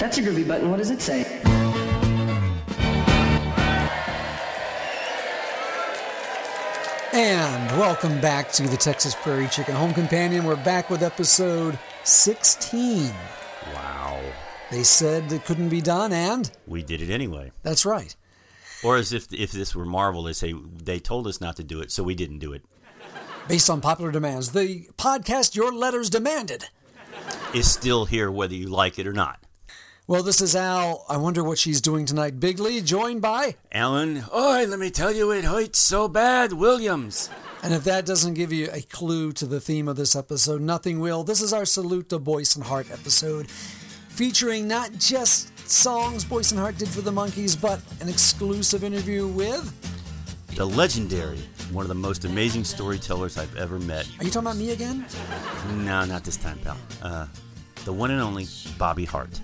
That's a groovy button. What does it say? And welcome back to the Texas Prairie Chicken Home Companion. We're back with episode 16. Wow. They said it couldn't be done, and We did it anyway. that's right. Or as if if this were Marvel, they say they told us not to do it, so we didn't do it. Based on popular demands, the podcast Your Letters Demanded. is still here whether you like it or not. Well, this is Al. I wonder what she's doing tonight. Bigley, joined by. Alan, oi, let me tell you, it hurts so bad, Williams. And if that doesn't give you a clue to the theme of this episode, nothing will. This is our Salute to Boyce and Hart episode, featuring not just songs Boyce and Hart did for the Monkees, but an exclusive interview with. The legendary, one of the most amazing storytellers I've ever met. Are you talking about me again? No, not this time, pal. Uh, the one and only Bobby Hart.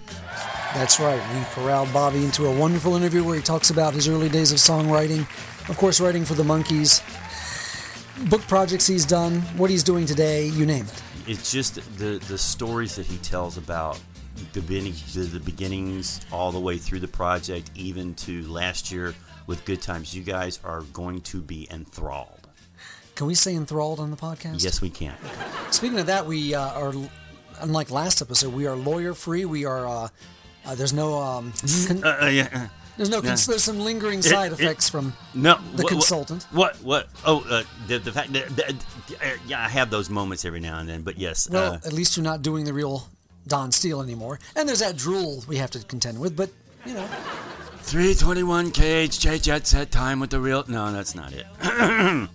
That's right. We corralled Bobby into a wonderful interview where he talks about his early days of songwriting, of course, writing for the Monkees, book projects he's done, what he's doing today, you name it. It's just the the stories that he tells about the the, the beginnings, all the way through the project, even to last year with Good Times. You guys are going to be enthralled. Can we say enthralled on the podcast? Yes, we can. Speaking of that, we uh, are, unlike last episode, we are lawyer free. We are, uh, uh, there's no, um, con- Uh, uh, yeah. uh, there's no, cons- there's some lingering side it- effects from No, the what- consultant. What? What? Oh, uh, the the fact that that- yeah, I have those moments every now and then. But yes, Well, at least you're not doing the real Don Steele anymore. And there's that drool we have to contend with, but, you know. 321 KHJ Jet Set time with the real. No, that's not it.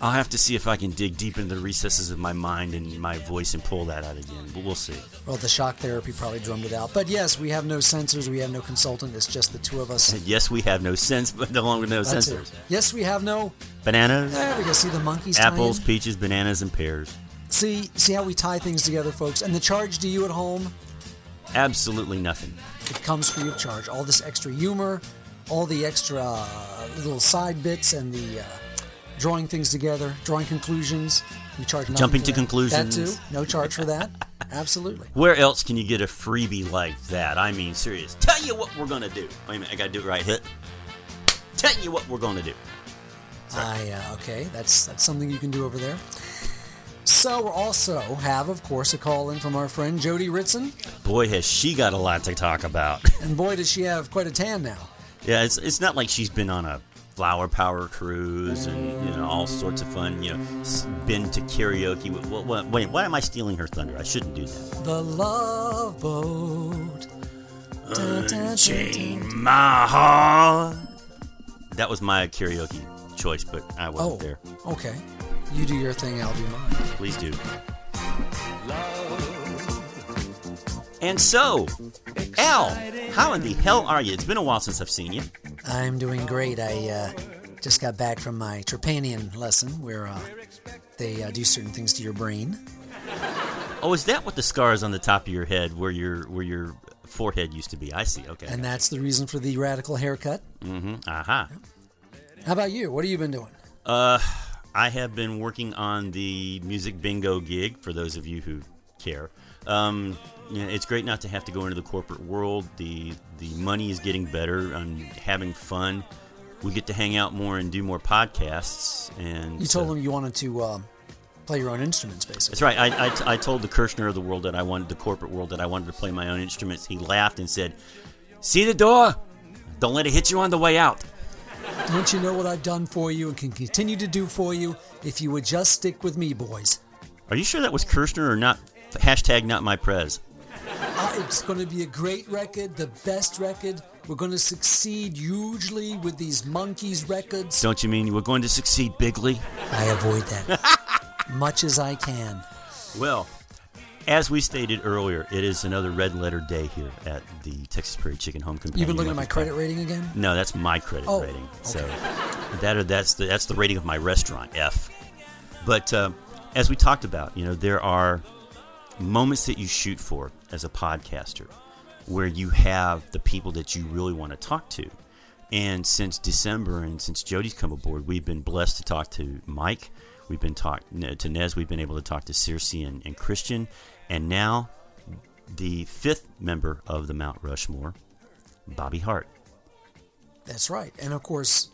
I'll have to see if I can dig deep into the recesses of my mind and my voice and pull that out again. But we'll see. Well, the shock therapy probably drummed it out. But yes, we have no censors. We have no consultant. It's just the two of us. Yes, we have no sense, but no longer no That's censors. it. Yes, we have no. Bananas, There we go. See the monkeys. apples, peaches, bananas, and pears. See, see how we tie things together, folks. And the charge to you at home, Absolutely nothing. it comes free of charge. All this extra humor, all the extra uh, little side bits, and the uh, drawing things together, drawing conclusions. We charge Jumping to that. conclusions. That too. No charge for that. Absolutely. Where else can you get a freebie like that? I mean, serious. Tell you what we're gonna do. Wait a minute, I gotta do it right. Hit. Tell you what we're gonna do. I uh, okay, that's that's something you can do over there. So we also have, of course, a call in from our friend Jody Ritson, Boy, has she got a lot to talk about. and boy, does she have quite a tan now. yeah, it's it's not like she's been on a flower power cruise and you know all sorts of fun. You know, s- been to karaoke. What, what, wait, why am I stealing her thunder? I shouldn't do that. The Love Boat. Dun, dun, dun, dun. Chain my heart. That was my karaoke choice, but I wasn't Oh, there. okay. You do your thing, I'll do mine. Please do. And so, Al, how in the hell are you? It's been a while since I've seen you. I'm doing great. I uh, just got back from my Trepanian lesson where uh, they uh, do certain things to your brain. Oh, is that what the scars on the top of your head, where your where your forehead used to be? I see. Okay. And that's the reason for the radical haircut. mm-hmm. Aha. How about you? What have you been doing? Uh, I have been working on the music bingo gig. For those of you who care, um, you know, it's great not to have to go into the corporate world. The the money is getting better. I'm having fun. We get to hang out more and do more podcasts. And You told so- them you wanted to uh, play your own instruments, basically. That's right. I, I, I told the Kirshner of the world that I wanted the corporate world that I wanted to play my own instruments. He laughed and said, "See the door? Don't let it hit you on the way out." Don't you know what I've done for you and can continue to do for you if you would just stick with me, boys? Are you sure that was Kirshner or not? Hashtag not my prez. It's going to be a great record, the best record. We're going to succeed hugely with these Monkees records. Don't you mean we're going to succeed bigly? I avoid that much as I can. Well, as we stated earlier, it is another red letter day here at the Texas Prairie Chicken Home Companion. You've been looking at my credit Pie. rating again? No, that's my credit Oh, rating. So okay. that or that's the that's the rating of my restaurant F. But uh, as we talked about, you know, there are moments that you shoot for as a podcaster where you have the people that you really want to talk to. And since December and since Jody's come aboard, we've been blessed to talk to Mike. We've been talk to Nez. We've been able to talk to Circe and, and Christian. And now the fifth member of the Mount Rushmore, Bobby Hart. That's right. And of course,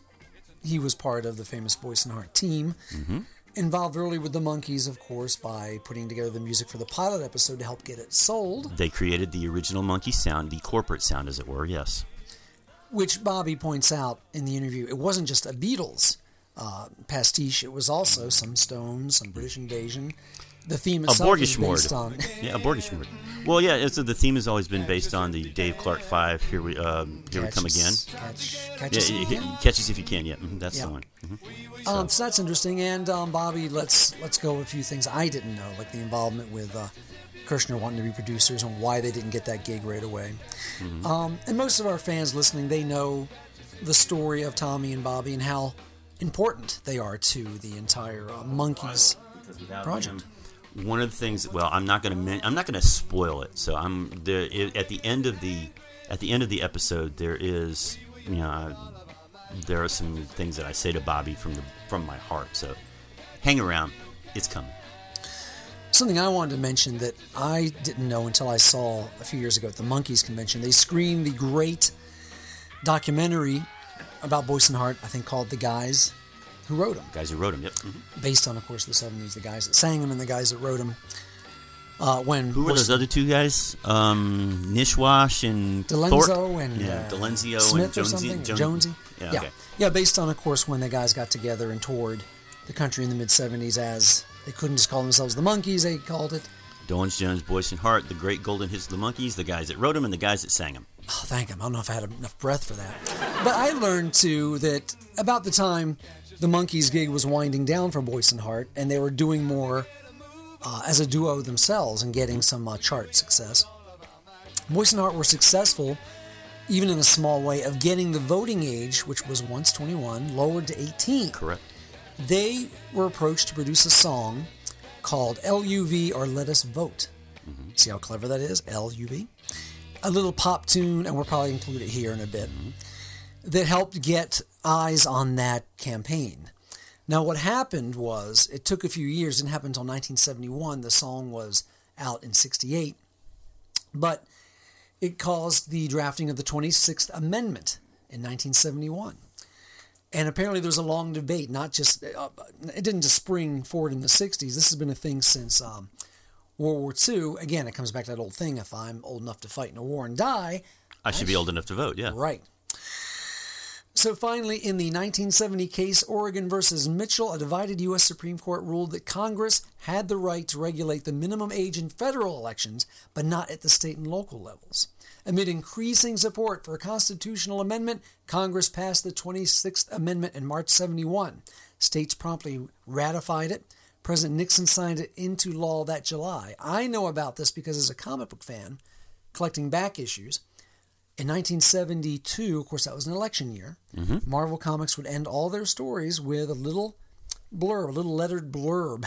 he was part of the famous Boyce and Hart team. Mm-hmm. Involved early with the Monkees, of course, by putting together the music for the pilot episode to help get it sold, They created the original monkey sound, the corporate sound, as it were. Yes, which Bobby points out in the interview. It wasn't just a Beatles uh, pastiche, it was also some Stones, some British Invasion. The theme a itself is Borgish based on. Yeah, a Borgish Mord. Well, yeah. It's, the theme has always been based on the Dave Clark Five. Here we, um, here we come again. Catch, catch Yeah, us it- again. it- catch us if you can. Yeah, mhm, that's Yeah. the one. Mhm. Um, so that's interesting. And um, Bobby, let's let's go a few things I didn't know, like the involvement with uh, Kirshner wanting to be producers and why they didn't get that gig right away. Mm-hmm. Um, and most of our fans listening, they know the story of Tommy and Bobby and how important they are to the entire uh, Monkees project. One of the things, well, I'm not going to I'm not going to spoil it. So I'm there at the end of the at the end of the episode. There is, you know, there are some things that I say to Bobby from the from my heart. So hang around, it's coming. Something I wanted to mention that I didn't know until I saw a few years ago at the Monkees convention. They screened the great documentary about Boyce and Hart, I think called The Guys Who Wrote Them. Guys who wrote them, yep. mhm. based on, of course, the 70s, the guys that sang them and the guys that wrote them. Uh, when Who were those other two guys? Um, Nishwash and Delenzo Thorpe? and yeah, uh, Delenzio Smith and Jonesy. or something? Jones- Jonesy? Yeah, yeah. okay. Yeah, based on, of course, when the guys got together and toured the country in the mid 70s as they couldn't just call themselves the Monkees, they called it. Dolenz Jones, Boyce and Hart, the great golden hits of the Monkees, the guys that wrote them, and the guys that sang them. Oh, thank him. I don't know if I had enough breath for that. But I learned too that about the time the Monkees gig was winding down for Boyce and Hart, and they were doing more uh, as a duo themselves and getting some uh, chart success. Boyce and Hart were successful, even in a small way, of getting the voting age, which was once 21, lowered to 18 Correct. they were approached to produce a song called LUV or Let Us Vote. See how clever that is? LUV. A little pop tune, and we'll probably include it here in a bit, that helped get eyes on that campaign. Now, what happened was it took a few years, didn't happen until 1971. The song was out in 68, but it caused the drafting of the 26th Amendment in 1971 and apparently there's a long debate not just uh, it didn't just spring forward in the 60s this has been a thing since um, world war ii again it comes back to that old thing if i'm old enough to fight in a war and die I should be old enough to vote, yeah. right so finally in the 1970 case oregon versus mitchell a divided u.s supreme court ruled that congress had the right to regulate the minimum age in federal elections but not at the state and local levels Amid increasing support for a constitutional amendment, Congress passed the 26th Amendment in March 71. States promptly ratified it. President Nixon signed it into law that July. I know about this because, as a comic book fan, collecting back issues, in 1972, of course, that was an election year, Marvel Comics would end all their stories with a little blurb, a little lettered blurb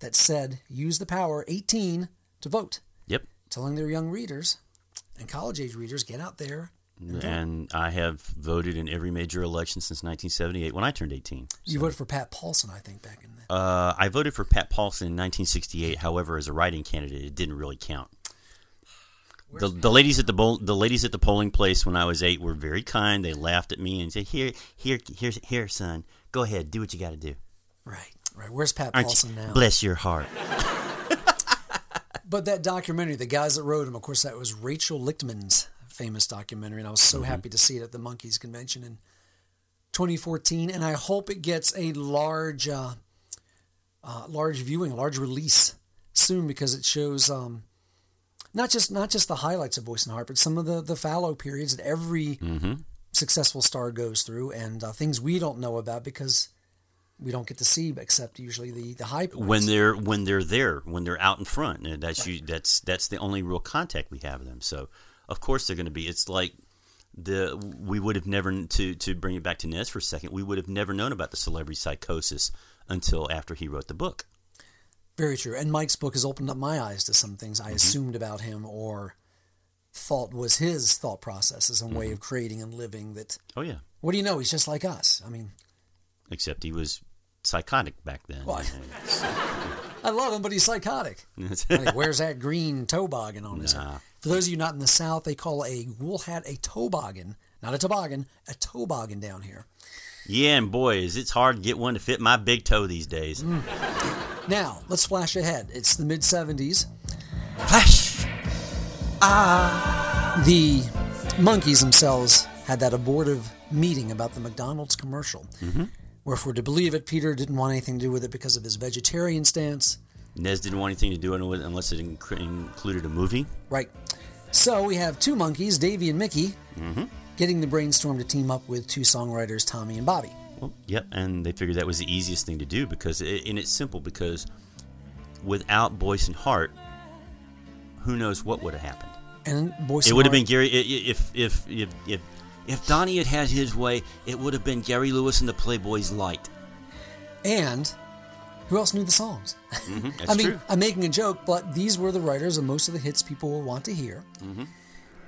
that said, use the power 18 to vote, Yep. telling their young readers and college age readers get out there. And I have voted in every major election since 1978 when I turned 18. You voted for Pat Paulsen, I think, back in the. Uh, I voted for Pat Paulsen in 1968. However, as a writing candidate, it didn't really count. The, the ladies at the bowl, the ladies at the polling place when I was eight were very kind. They laughed at me and said, "Here, here, here, here, son. Go ahead, do what you got to do. Right, right. Where's Pat Aren't Paulsen you? now? Bless your heart." But that documentary, the guys that wrote him, of course, that was Rachel Lichtman's famous documentary, and I was so happy to see it at the Monkees convention in 2014. And I hope it gets a large, uh, uh, large viewing, a large release soon because it shows um, not just not just the highlights of Boyce and Hart, but some of the the fallow periods that every successful star goes through, and uh, things we don't know about because we don't get to see except usually the the high points. when they're when they're there when they're out in front and that's you that's that's the only real contact we have with them. So of course they're going to be it's like the we would have never to to bring it back to Nez for a second we would have never known about the celebrity psychosis until after he wrote the book Very true. And Mike's book has opened up my eyes to some things I assumed about him or thought was his thought processes and way of creating and living that oh yeah what do you know he's just like us i mean except he was psychotic back then What? I love him, but he's psychotic. Like, where's that green toboggan on his Nah. head? For those of you not in the South, they call a wool hat a toboggan, not a toboggan, a toboggan down here. yeah, and boys, it's hard to get one to fit my big toe these days. Mm. Now, let's flash ahead. It's the mid 70s. Flash. Ah! The Monkees themselves had that abortive meeting about the McDonald's commercial. Mm-hmm. Where, if we're to believe it, Peter didn't want anything to do with it because of his vegetarian stance. Nez didn't want anything to do with it unless it inc- included a movie. Right. So we have two Monkees, Davy and Micky, getting the brainstorm to team up with two songwriters, Tommy and Bobby. Yep, and they figured that was the easiest thing to do because, it, and it's simple because without Boyce and Hart, who knows what would have happened? And Boyce It would have been Gary if if if if if Donnie had had his way. It would have been Gary Lewis and the Playboys Light. And who else knew the songs? Mm-hmm, that's I mean, true. I'm making a joke, but these were the writers of most of the hits people will want to hear. Mm-hmm.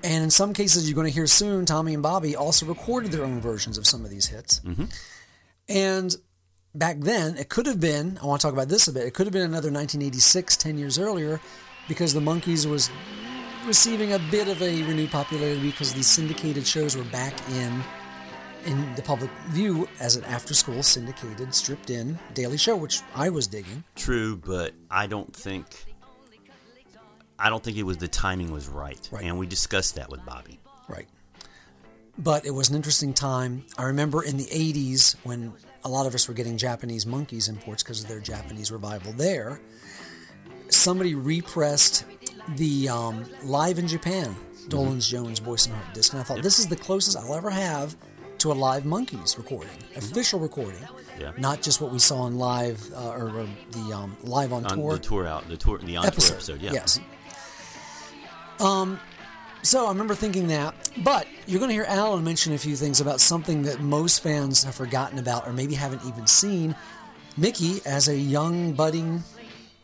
And in some cases, you're going to hear soon, Tommy and Bobby also recorded their own versions of some of these hits. Mm-hmm. And back then, it could have been, I want to talk about this a bit, it could have been another 1986, 10 years earlier, because the Monkees was receiving a bit of a renewed popularity because these syndicated shows were back in in the public view as an after-school syndicated, stripped-in daily show, which I was digging. True, but I don't think I don't think it was the timing was right, Right. and we discussed that with Bobby. Right. But it was an interesting time. I remember in the 80s when a lot of us were getting Japanese Monkees imports because of their Japanese revival there. Somebody repressed the um, live in Japan Dolenz Jones Boyce and Hart disc, and I thought this is the closest I'll ever have to a live Monkees recording, official recording, Yeah. not just what we saw on live uh, or, or the um, live on, On tour the tour out, the tour, the on tour episode. episode, yeah. Yes. Um, so I remember thinking that, but you're going to hear Alan mention a few things about something that most fans have forgotten about or maybe haven't even seen. Micky, as a young budding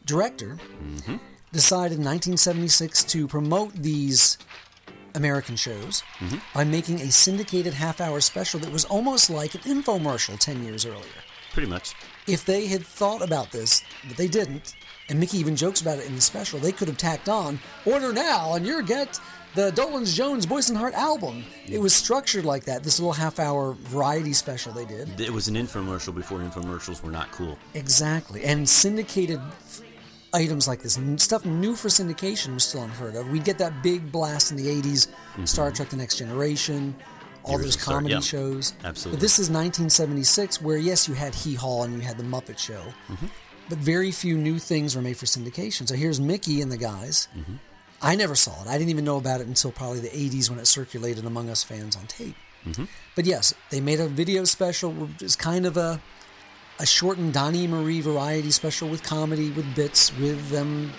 director, Mm-hmm. decided in 1976 to promote these American shows Mm-hmm. by making a syndicated half-hour special that was almost like an infomercial 10 years earlier Pretty much. if they had thought about this, but they didn't, and Micky even jokes about it in the special, they could have tacked on, order now and you're get the Dolenz Jones Hart album. It was structured like that, this little half hour variety special they did. It was an infomercial before infomercials were not cool. Exactly. And syndicated items like this, stuff new for syndication was still unheard of. We'd get that big blast in the 80s, Star Trek The Next Generation, all those comedy yeah. shows. Absolutely. But this is 1976, where yes, you had Hee Haw and you had The Muppet Show, Mm-hmm. but very few new things were made for syndication. So here's Micky and the guys. Mm-hmm. I never saw it. I didn't even know about it until probably the 80s when it circulated among us fans on tape. Mm-hmm. But yes, they made a video special, which is kind of a a shortened Donnie Marie variety special with comedy, with bits, with them,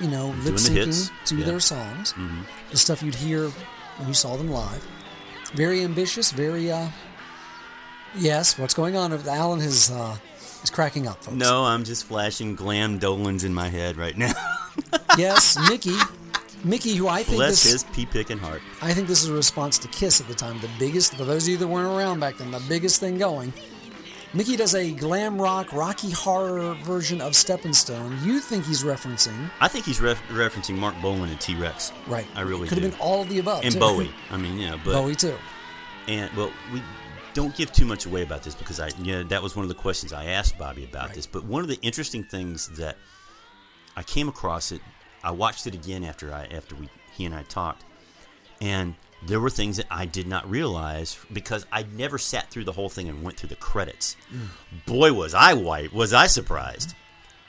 you know, lip the syncing to yeah. Mm-hmm. their songs. The stuff you'd hear when you saw them live. Very ambitious, very, uh, yes, what's going on? Alan is, uh, is cracking up, folks. No, I'm just flashing glam Dolenz in my head right now. Yes, Micky. Micky, who I think Bless this, his pea picking heart. I think this is a response to Kiss at the time. The biggest, for those of you that weren't around back then, the biggest thing going. Micky does a glam rock, rocky horror version of Stepping Stone. You think he's referencing, I think he's ref- referencing Marc Bolan and T Rex. right? I really could do. have been all of the above. and too. Bowie. I mean, yeah, but Bowie too. and well, we don't give too much away about this because I, yeah, that was one of the questions I asked Bobby about Right. this. But one of the interesting things that I came across it, I watched it again after I after we he and I talked, and there were things that I did not realize because I never sat through the whole thing and went through the credits. Boy, was I white! Was I surprised?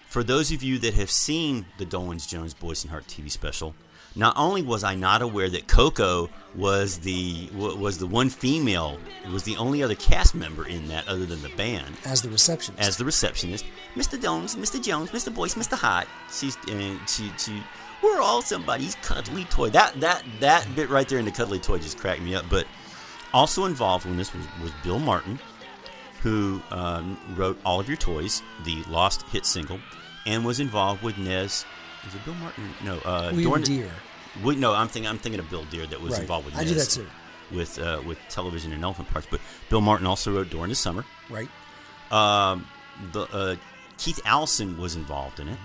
For those of you that have seen the Dolenz Jones Boyce and Hart TV special, not only was I not aware that Coco was the was the one female, was the only other cast member in that other than the band As the receptionist. as the receptionist, Mr. Jones, Mr. Jones, Mr. Boyce, Mr. Hart. She's and she she we're all somebody's cuddly toy. That that that bit right there in the cuddly toy just cracked me up. But also involved in this was, was Bill Martin, who um, wrote All of Your Toys, the lost hit single, and was involved with Nez. Is it Bill Martin? No, uh, Dorn- Deere. We, no, I'm thinking I'm thinking of Bill Dear that was Right. involved with I do that too. With uh, with television and elephant parts, but Bill Martin also wrote During the Summer. Right. Um, the uh, Keith Allison was involved in it,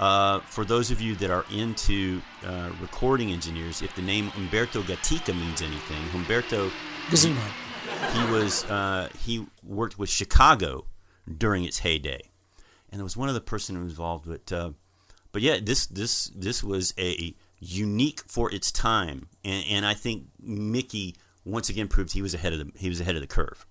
Uh, for those of you that are into uh, recording engineers, if the name Umberto Gatica means anything, Humberto Gazzuna. he was uh, he worked with Chicago during its heyday, and there was one other person involved. But uh, but yeah, this this this was a unique for its time, and, and I think Micky once again proved he was ahead of the he was ahead of the curve.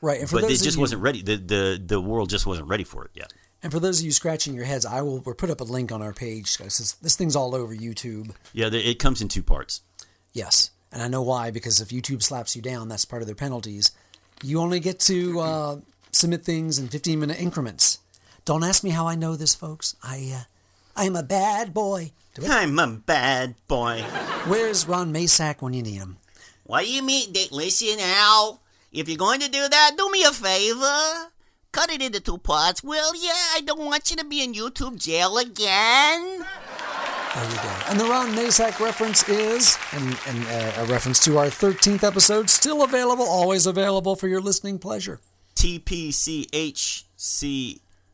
Right, and for But it just you, wasn't ready. The, the the world just wasn't ready for it yet. and for those of you scratching your heads, I will we'll put up a link on our page. This, this thing's all over YouTube. Yeah, it comes in two parts. Yes, and I know why because if YouTube slaps you down, that's part of their penalties. You only get to uh, submit things in 15 minute increments. Don't ask me how I know this, folks. I uh, I am a bad boy. I'm a bad boy. Where's Ron Masak when you need him? What do you mean? They, listen, Al. If you're going to do that, do me a favor. Cut it into two parts, will ya? I don't want you to be in YouTube jail again. There you go. And the Ron Masak reference is, and, and uh, a reference to our 13th episode, still available, always available for your listening pleasure. TPCHC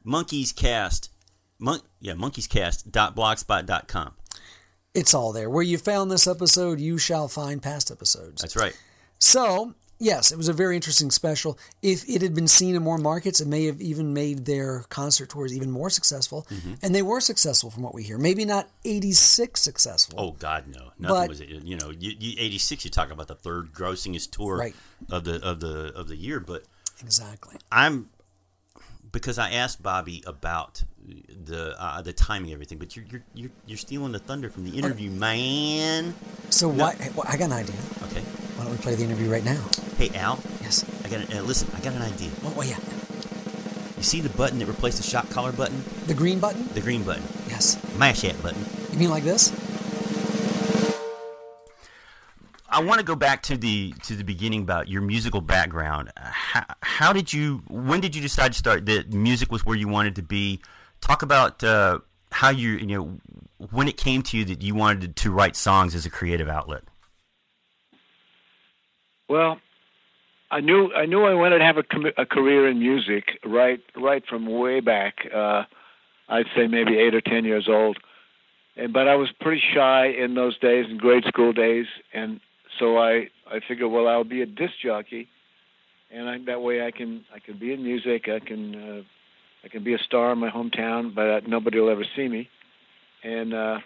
Monkees Cast. Mon- yeah, monkeyscast.blogspot.com. It's all there. Where you found this episode, you shall find past episodes. That's right. So, yes, it was a very interesting special. If it had been seen in more markets, it may have even made their concert tours even more successful. Mm-hmm. And they were successful from what we hear. Maybe not 86 successful. Oh God, no, nothing But- was it. You know, you, you, '86. You talk about the third grossingest tour Right. of the of the of the year, but Exactly. I'm because I asked Bobby about the uh, the timing, everything. But you're you're you're, you're stealing the thunder from the interview, man. So, why, well, I got an idea. Okay. Why don't we play the interview right now? Hey Al, Yes. I got an, uh, listen. I got an idea. Oh, well, yeah. You see the button that replaced the shock collar button, The green button? the green button, Yes. mash that button. You mean like this? I want to go back to the to the beginning about your musical background. How, how did you? When did you decide to start that music was where you wanted to be? Talk about uh, how you you know when it came to you that you wanted to write songs as a creative outlet. Well, I knew I knew I wanted to have a, com- a career in music right right from way back. Uh, I'd say maybe eight or ten years old, and but I was pretty shy in those days, in grade school days, and so I I figured, well, I'll be a disc jockey, and I, that way I can I can be in music. I can uh, I can be a star in my hometown, but uh, nobody will ever see me, and uh,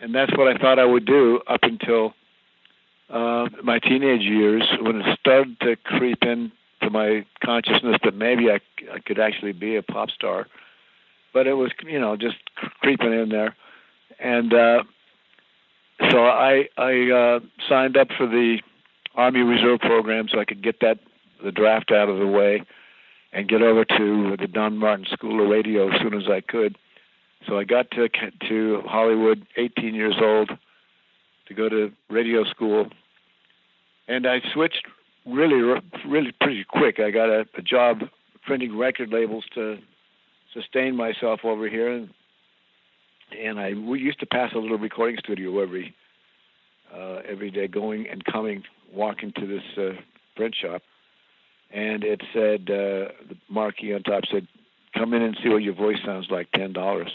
and that's what I thought I would do up until uh, my teenage years when it started to creep in to my consciousness that maybe I, I could actually be a pop star. But it was, you know, just creeping in there. And uh, so I, I uh, signed up for the Army Reserve program so I could get that the draft out of the way and get over to the Don Martin School of Radio as soon as I could. So I got to to Hollywood, 18 years old, to go to radio school, and I switched really, really pretty quick. I got a, a job printing record labels to sustain myself over here, and and I we used to pass a little recording studio every uh, every day, going and coming, walking to this uh, print shop, and it said uh, the marquee on top said, "Come in and see what your voice sounds like, ten dollars."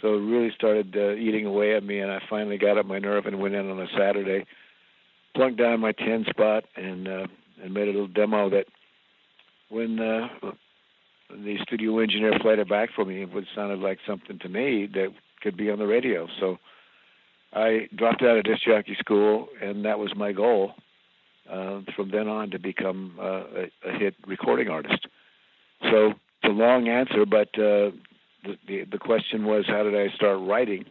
So it really started uh, eating away at me, and I finally got up my nerve and went in on a Saturday, plunked down my ten spot, and uh, and made a little demo that when uh, the studio engineer played it back for me, it would sounded like something to me that could be on the radio. So I dropped out of disc jockey school, and that was my goal uh, from then on to become uh, a, a hit recording artist. So it's a long answer, but uh, the, the the question was, how did I start writing?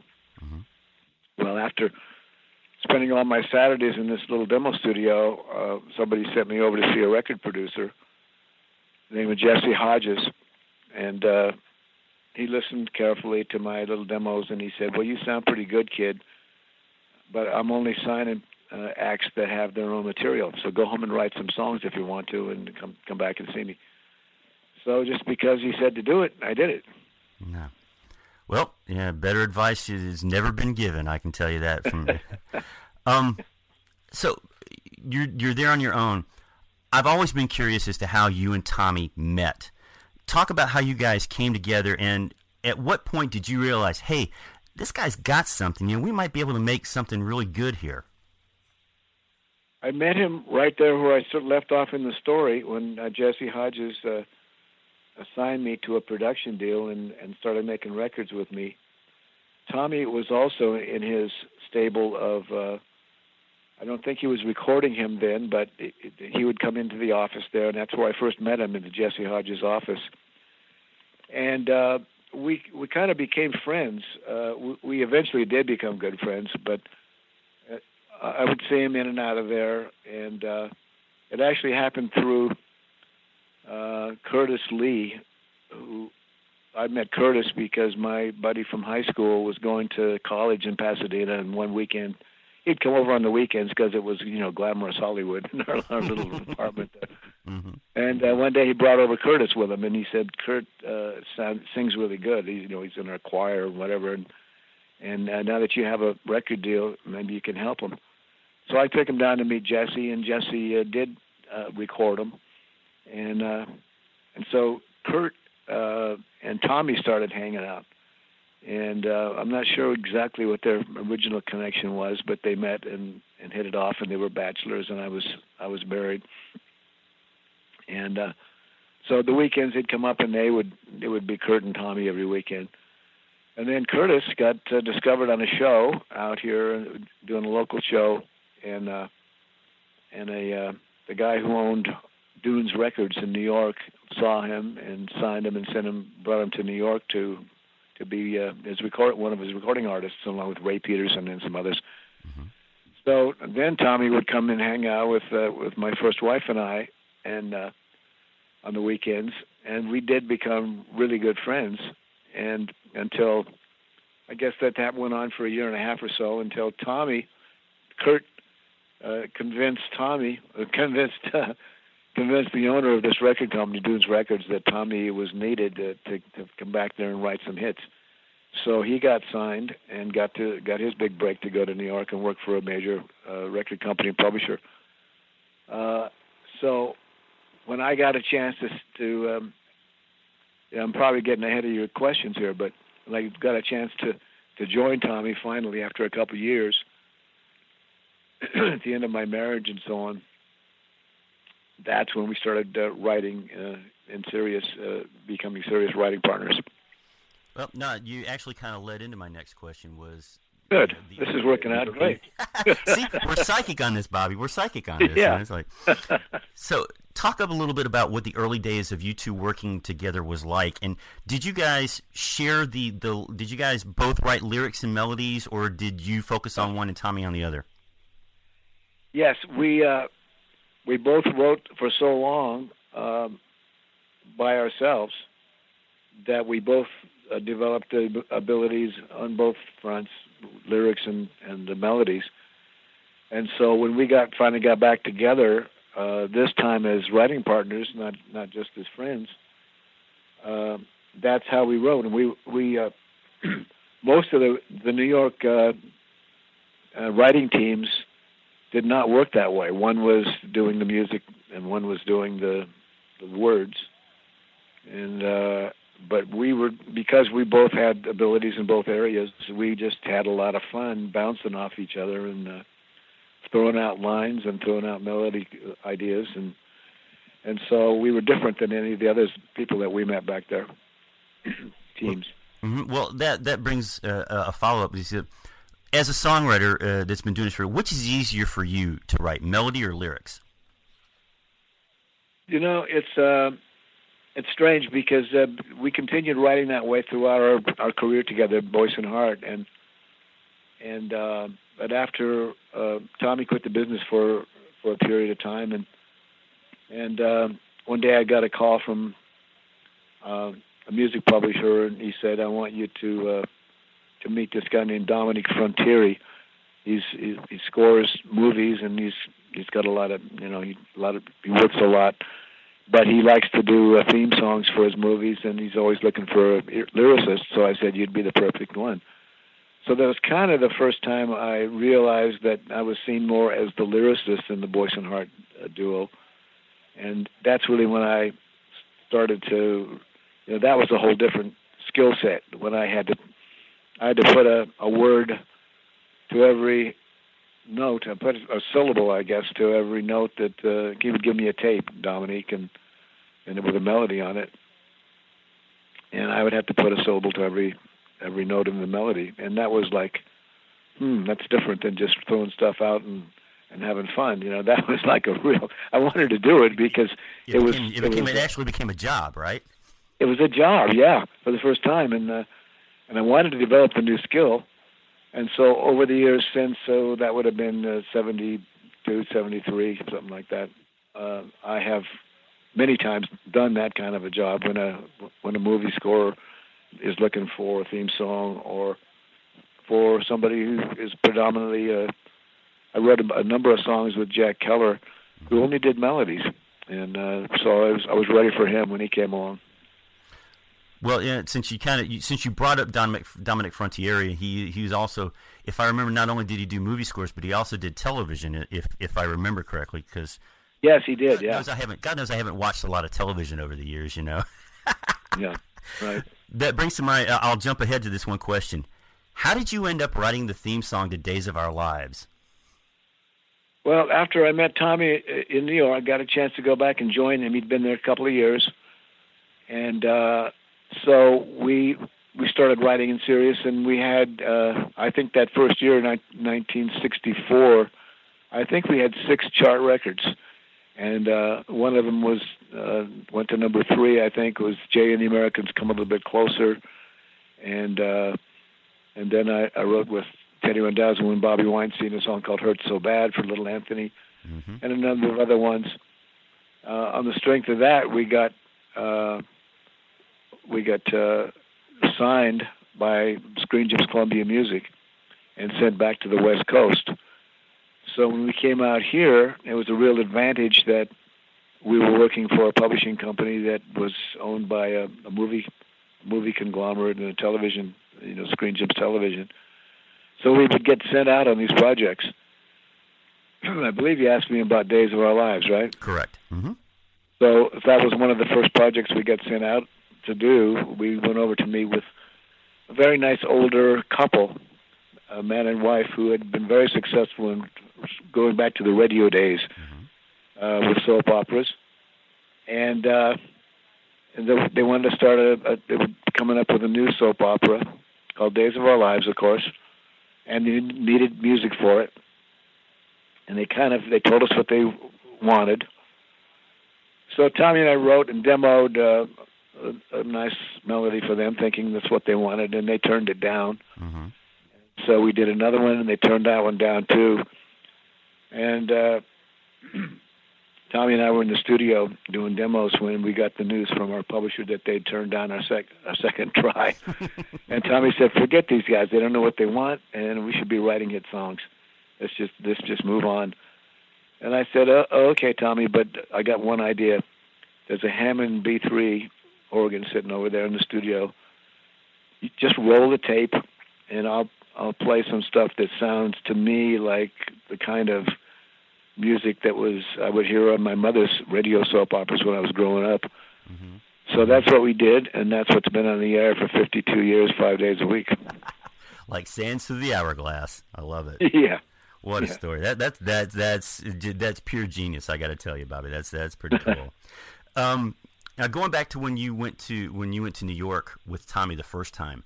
Well, after spending all my Saturdays in this little demo studio, uh, somebody sent me over to see a record producer named Jesse Hodges, and uh, he listened carefully to my little demos, and he said, "Well, you sound pretty good, kid, but I'm only signing uh, acts that have their own material. So go home and write some songs if you want to, and come come back and see me." So just because he said to do it, I did it. No. Well, yeah, better advice has never been given. I can tell you that from. um, so you're you're there on your own. I've always been curious as to how you and Tommy met. Talk about how you guys came together and at what point did you realize, hey, this guy's got something? You know, we might be able to make something really good here. I met him right there where I sort of left off in the story when uh, Jesse Hodges uh, assigned me to a production deal and, and started making records with me. Tommy was also in his stable of. Uh, I don't think he was recording him then, but it, it, he would come into the office there, and that's where I first met him in the Jesse Hodges office. And uh, we we kind of became friends. Uh, we, we eventually did become good friends, but I would see him in and out of there, and uh, it actually happened through uh, Curtis Lee, who I met Curtis because my buddy from high school was going to college in Pasadena, and one weekend he'd come over on the weekends because it was you know glamorous Hollywood in our, our little apartment. Mm-hmm. And uh, one day he brought over Curtis with him, and he said, "Kurt uh, sound, sings really good. He's you know he's in our choir or whatever, and and uh, now that you have a record deal, maybe you can help him." So I took him down to meet Jesse, and Jesse uh, did uh, record him, and uh, and so Kurt uh, and Tommy started hanging out. And uh, I'm not sure exactly what their original connection was, but they met and and hit it off, and they were bachelors, and I was I was married, and uh, so the weekends they'd come up, and they would it would be Kurt and Tommy every weekend, and then Curtis got uh, discovered on a show out here doing a local show, and uh, and a uh, the guy who owned Dunes Records in New York saw him and signed him and sent him brought him to New York to to be uh, his record one of his recording artists, along with Ray Peterson and some others. Mm-hmm. So then Tommy would come and hang out with uh, with my first wife and I, and uh, on the weekends, and we did become really good friends. And until I guess that that went on for a year and a half or so until Tommy, Kurt, uh, convinced Tommy, uh, convinced. Uh, convinced the owner of this record company, Dunes Records, that Tommy was needed to, to, to come back there and write some hits. So he got signed and got to got his big break to go to New York and work for a major uh, record company publisher. Uh, so when I got a chance to, to um, I'm probably getting ahead of your questions here, but when I got a chance to to join Tommy finally after a couple of years at the end of my marriage and so on that's when we started uh, writing uh, in serious, uh, becoming serious writing partners. Well, no, you actually kind of led into my next question was. Good. The, this is working out great. See, we're psychic on this, Bobby. We're psychic on this. Yeah. It's like, so, talk up a little bit about what the early days of you two working together was like, and did you guys share the the? Did you guys both write lyrics and melodies, or did you focus on one and Tommy on the other? Yes, we uh, we both wrote for so long um, by ourselves that we both uh, developed the abilities on both fronts, lyrics and, and the melodies. And so when we got finally got back together, uh, this time as writing partners, not not just as friends, uh, that's how we wrote. And we we uh, most of the the New York uh, uh, writing teams did not work that way. One was doing the music, and one was doing the the words. And uh, but we were because we both had abilities in both areas. We just had a lot of fun bouncing off each other and uh, throwing out lines and throwing out melody ideas and and so we were different than any of the other people that we met back there teams. Well, mm-hmm. well that that brings uh, a follow up as a songwriter uh, that's been doing this for, which is easier for you to write, melody or lyrics? You know, it's uh, it's strange because uh, we continued writing that way throughout our our career together, Boyce and Hart, and and uh, but after uh, Tommy quit the business for for a period of time, and and uh, one day I got a call from uh, a music publisher, and he said, "I want you to." Uh, to meet this guy named Dominic Frontiere. He's he, he scores movies and he's he's got a lot of you know he a lot of he works a lot, but he likes to do uh, theme songs for his movies and he's always looking for a lyricist. So I said you'd be the perfect one. So that was kind of the first time I realized that I was seen more as the lyricist in the Boyce and Hart uh, duo, and that's really when I started to, you know, that was a whole different skill set when I had to I had to put a, a word to every note. I put a syllable, I guess, to every note that uh, he would give me a tape, Dominique, and and with a melody on it, and I would have to put a syllable to every every note in the melody, and that was like, hmm, that's different than just throwing stuff out and and having fun. You know, that was like a real. I wanted to do it because it, it became, was. It, became, was, it actually became a job, right? It was a job, yeah, for the first time, and uh, and I wanted to develop the new skill, and so over the years since, so that would have been uh, 72, 73, something like that. Uh, I have many times done that kind of a job when a when a movie score is looking for a theme song or for somebody who is predominantly uh, I wrote a, a number of songs with Jack Keller, who only did melodies, and uh, so I was I was ready for him when he came along. Well, yeah, since you kind of since you brought up Dominic Dominic Frontiere, he he was also, if I remember, not only did he do movie scores, but he also did television, if if I remember correctly, because. Yes, he did. God yeah. Knows I haven't. God knows I haven't watched a lot of television over the years. You know. yeah. Right. That brings to mind. I'll jump ahead to this one question. How did you end up writing the theme song to Days of Our Lives? Well, after I met Tommy in New York, I got a chance to go back and join him. He'd been there a couple of years, and uh, so we we started writing in serious. And we had, uh, I think, that first year, 1964, I think we had six chart records, and uh, one of them was uh, went to number three. I think it was Jay and the Americans come a little bit closer, and uh, and then I, I wrote with Teddy Randazzo and Bobby Weinstein a song called "Hurt So Bad" for Little Anthony, mm-hmm. and a number of other ones. Uh, on the strength of that, we got uh, we got uh, signed by Screen Gems Columbia Music and sent back to the West Coast. So when we came out here, it was a real advantage that we were working for a publishing company that was owned by a, a movie movie conglomerate and a television, you know, Screen Gems Television. So we would get sent out on these projects. I believe you asked me about Days of Our Lives, right? Correct. Mm-hmm. So that was one of the first projects we got sent out to do. We went over to meet with a very nice older couple, a man and wife, who had been very successful in going back to the radio days mm-hmm. uh, with soap operas, and uh, and they, they wanted to start a, a. They were coming up with a new soap opera called Days of Our Lives, of course, and they needed music for it. And they kind of they told us what they wanted. So Tommy and I wrote and demoed uh, a, a nice melody for them, thinking that's what they wanted, and they turned it down. Mm-hmm. So we did another one, and they turned that one down too. And uh, Tommy and I were in the studio doing demos when we got the news from our publisher that they'd turned down our, sec- our second try. and Tommy said, "Forget these guys; they don't know what they want, and we should be writing hit songs. Let's just let's just move on." And I said, oh, "Okay, Tommy, but I got one idea. There's a Hammond B3 organ sitting over there in the studio. You just roll the tape, and I'll I'll play some stuff that sounds to me like the kind of music that was I would hear on my mother's radio soap operas when I was growing up. Mm-hmm. So that's what we did, and that's what's been on the air for 52 years, five days a week. like sands through the hourglass. I love it. Yeah. What yeah. a story! That that's that's that's that's pure genius. I got to tell you, Bobby. That's that's pretty cool. um, now going back to when you went to when you went to New York with Tommy the first time,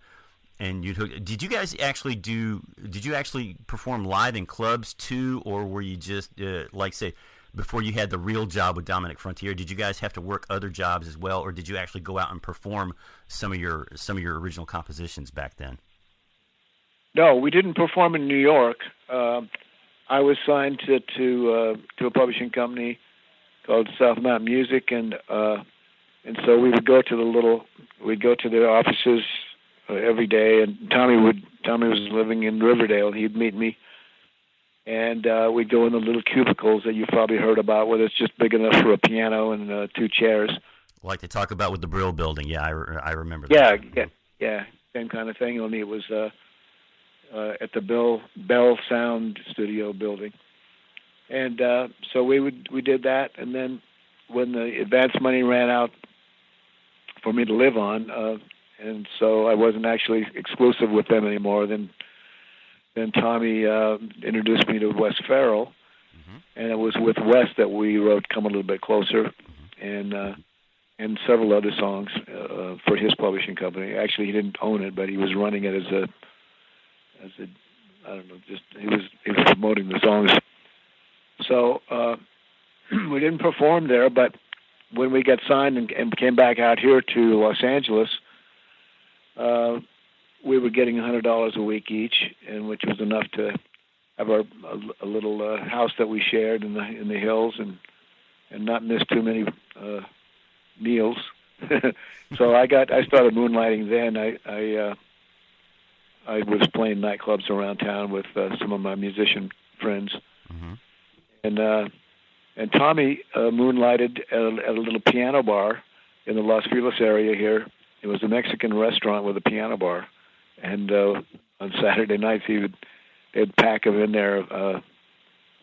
and you did you guys actually do? Did you actually perform live in clubs too, or were you just uh, like say before you had the real job with Dominic Frontiere? Did you guys have to work other jobs as well, or did you actually go out and perform some of your some of your original compositions back then? No, we didn't perform in New York. Uh, I was signed to to uh, to a publishing company called South Mountain Music, and uh, and so we would go to the little we'd go to their offices uh, every day and Tommy would Tommy was living in Riverdale he'd meet me. And uh we'd go in the little cubicles that you've probably heard about where it's just big enough for a piano and uh, two chairs. Like they talk about with the Brill building. Yeah I, re- I remember yeah that. yeah yeah same kind of thing only it was uh uh at the Bill Bell Sound Studio building. And uh so we would we did that and then when the advance money ran out for me to live on, uh, and so I wasn't actually exclusive with them anymore. Then then Tommy uh, introduced me to Wes Farrell, and it was with Wes that we wrote "Come a Little Bit Closer," and uh, and several other songs uh, for his publishing company. Actually, he didn't own it, but he was running it as a as a I don't know, just he was he was promoting the songs. So uh, we didn't perform there, but when we got signed and, and came back out here to Los Angeles, uh, we were getting a hundred dollars a week each, and which was enough to have our a, a little uh, house that we shared in the in the hills and and not miss too many uh, meals. so I got I started moonlighting then. I I uh, I was playing nightclubs around town with uh, some of my musician friends, Mhm. and uh, and Tommy uh, moonlighted at a, at a little piano bar in the Los Feliz area here. It was a Mexican restaurant with a piano bar, and uh, on Saturday nights he would they'd pack him in there uh,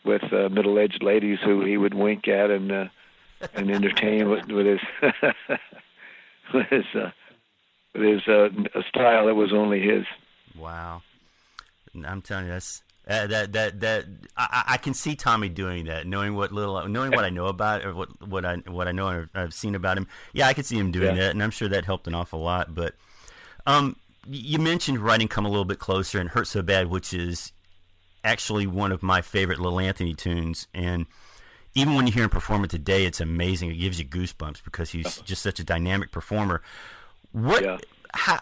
with uh, middle-aged ladies who he would wink at and uh, and entertain with, with his with his uh, with his uh, a style that was only his. Wow. I'm telling you, that's uh, that that that I, I can see Tommy doing that, knowing what little, knowing what I know about, or what what I what I know or I've seen about him. Yeah, I could see him doing Yeah. that, and I'm sure that helped an awful lot. But um, you mentioned writing "Come a Little Bit Closer" and "Hurt So Bad," which is actually one of my favorite Little Anthony tunes, and even when you hear him perform it today, it's amazing. It gives you goosebumps because he's just such a dynamic performer. What Yeah. how,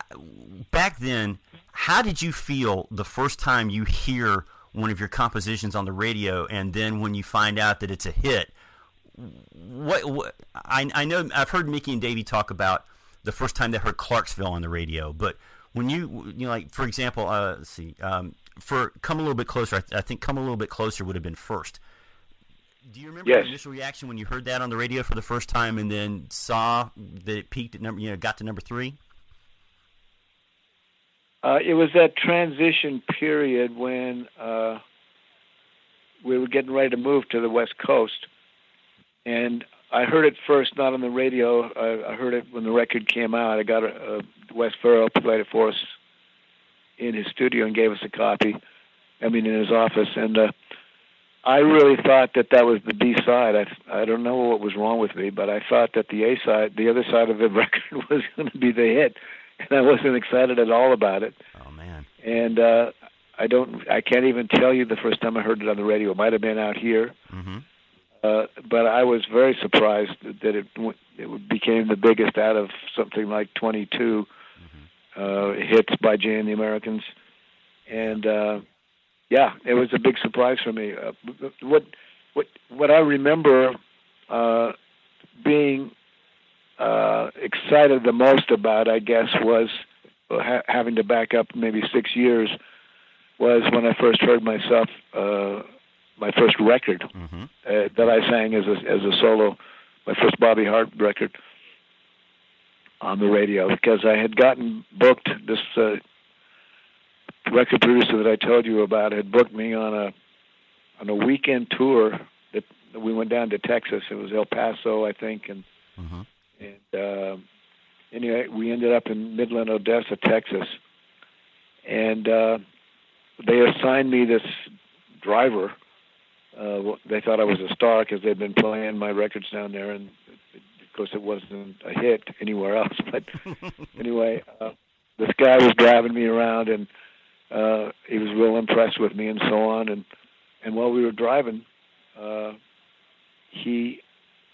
back then? How did you feel the first time you hear one of your compositions on the radio, and then when you find out that it's a hit? What, what I, I know I've heard Micky and Davey talk about the first time they heard Clarksville on the radio, but when you you know like for example, uh, let's see, um, for come a little bit closer, I, I think come a little bit closer would have been first. Do you remember Yes. your initial reaction when you heard that on the radio for the first time, and then saw that it peaked at number, you know, got to number three? Uh, it was that transition period when uh, we were getting ready to move to the West Coast, and I heard it first not on the radio. I, I heard it when the record came out. I got a, a Wes Farrell played it for us in his studio and gave us a copy. I mean, in his office, and uh, I really thought that that was the B side. I I don't know what was wrong with me, but I thought that the A side, the other side of the record, was going to be the hit, and I wasn't excited at all about it. Oh man, and uh, I don't, I can't even tell you the first time I heard it on the radio. It might have been out here, hmm uh, but I was very surprised that it w- it became the biggest out of something like 22 uh, hits by Jay and the Americans, and uh, yeah, it was a big surprise for me. Uh, what what what I remember uh, being uh, excited the most about, I guess, was ha- having to back up maybe six years. Was when I first heard myself, uh, my first record hmm uh, that I sang as a as a solo, my first Bobby Hart record on the radio because I had gotten booked. This uh, record producer that I told you about had booked me on a on a weekend tour that we went down to Texas. It was El Paso, I think, and hmm and uh, anyway, we ended up in Midland, Odessa, Texas, and uh, they assigned me this driver. Uh, they thought I was a star because they'd been playing my records down there, and of course it wasn't a hit anywhere else. But anyway, uh, this guy was driving me around, and uh, he was real impressed with me, and so on. And and while we were driving, uh, he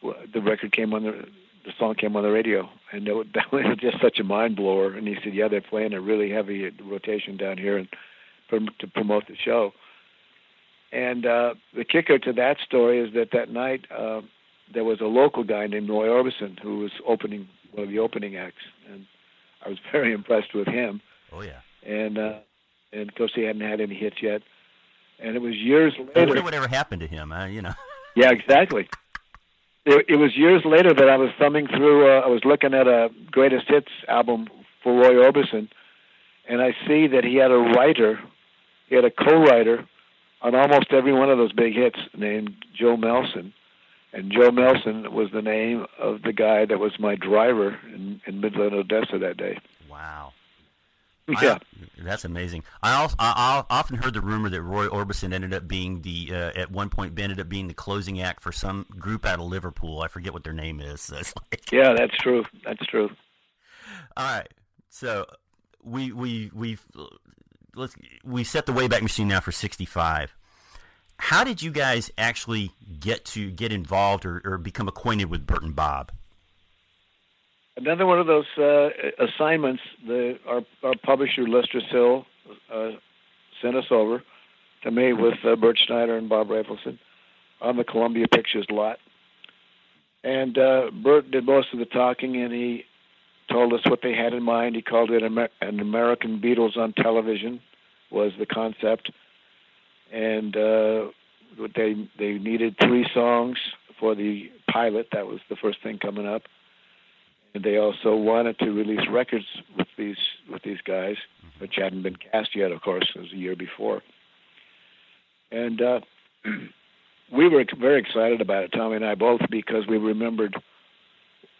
the record came on the the song came on the radio, and it, that was just such a mind blower. And he said, "Yeah, they're playing a really heavy rotation down here, and to promote the show." And uh, the kicker to that story is that that night uh, there was a local guy named Roy Orbison who was opening one of the opening acts, and I was very impressed with him. Oh yeah. And uh, and of course he hadn't had any hits yet. And it was years later. I wonder whatever happened to him. Uh, you know. Yeah, exactly. It, it was years later that I was thumbing through. Uh, I was looking at a greatest hits album for Roy Orbison, and I see that he had a writer, he had a co-writer on almost every one of those big hits named Joe Melson, and Joe Melson was the name of the guy that was my driver in, in Midland, Odessa that day. Wow. Yeah. I, that's amazing. I, also, I, I often heard the rumor that Roy Orbison ended up being the uh, at one point ended up being the closing act for some group out of Liverpool. I forget what their name is. So it's like, Yeah, that's true. That's true. all right, so we we we let's we set the Wayback Machine now for sixty five. How did you guys actually get to get involved or, or become acquainted with Bert and Bob? Another one of those uh, assignments. The our our publisher Lester Sill uh, sent us over to me with uh, Bert Schneider and Bob Rafelson on the Columbia Pictures lot. And uh, Bert did most of the talking, and he told us what they had in mind. He called it Amer- an American Beatles on television was the concept, and uh, they they needed three songs for the pilot. That was the first thing coming up. And they also wanted to release records with these with these guys, which hadn't been cast yet. Of course, it was a year before. And uh, we were very excited about it, Tommy and I both, because we remembered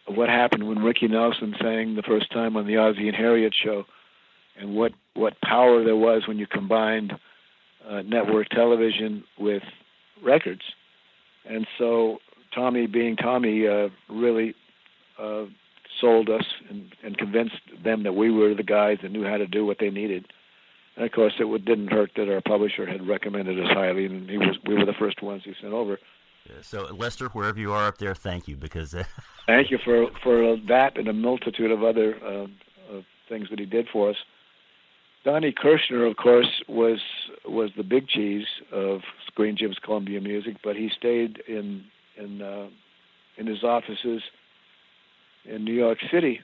what happened when Ricky Nelson sang the first time on the Ozzie and Harriet show, and what what power there was when you combined uh, network television with records. And so Tommy, being Tommy, uh, really uh, sold us and, and convinced them that we were the guys that knew how to do what they needed. And of course, it would, didn't hurt that our publisher had recommended us highly, and he was we were the first ones he sent over. So Lester, wherever you are up there, thank you because uh, Thank you for for that and a multitude of other uh, uh, things that he did for us. Donnie Kirshner, of course, was was the big cheese of Screen Gems Columbia Music, but he stayed in in uh, in his offices in New York City.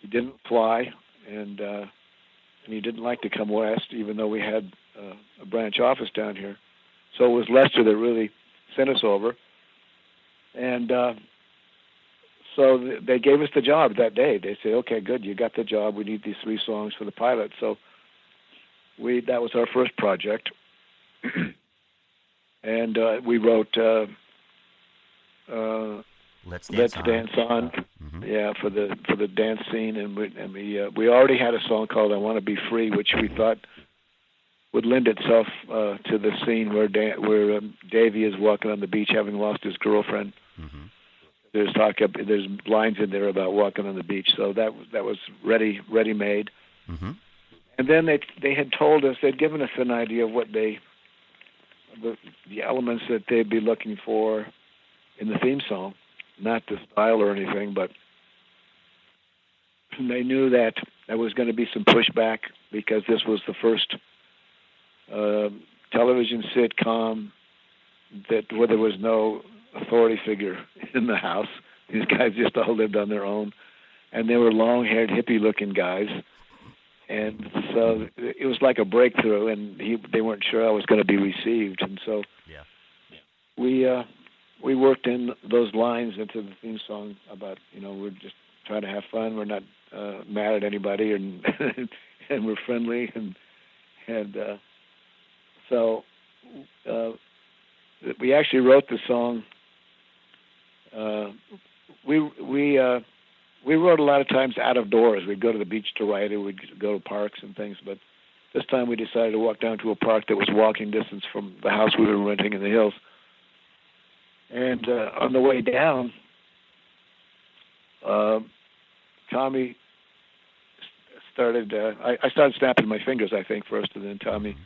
He didn't fly, and uh, and he didn't like to come west, even though we had uh, a branch office down here. So it was Lester that really sent us over, and uh, so th- they gave us the job that day. They said, "Okay, good, you got the job. We need these three songs for the pilot." So we that was our first project, and uh, we wrote. Uh, uh, let's Let's dance on. Dance On. Mhm. Yeah, for the for the dance scene, and we and we uh, we already had a song called "I Want to Be Free," which we thought would lend itself uh, to the scene where Dan, where um, Davy is walking on the beach having lost his girlfriend. Mhm. There's talk up, there's lines in there about walking on the beach, so that that was ready ready made. Mhm. And then they they had told us they'd given us an idea of what they the, the elements that they'd be looking for in the theme song, not the style or anything, but they knew that there was going to be some pushback because this was the first uh, television sitcom that where there was no authority figure in the house. These guys just all lived on their own, and they were long-haired, hippie-looking guys and so it was like a breakthrough and he they weren't sure it was going to be received and so Yeah. we uh we worked in those lines into the theme song about you know we're just trying to have fun we're not uh mad at anybody and and we're friendly and and uh so uh we actually wrote the song uh we we uh we wrote a lot of times out of doors. We'd go to the beach to write it. We'd go to parks and things. But this time we decided to walk down to a park that was walking distance from the house we were renting in the hills. And uh, on the way down, uh, Tommy started. Uh, I, I started snapping my fingers, I think, first, and then Tommy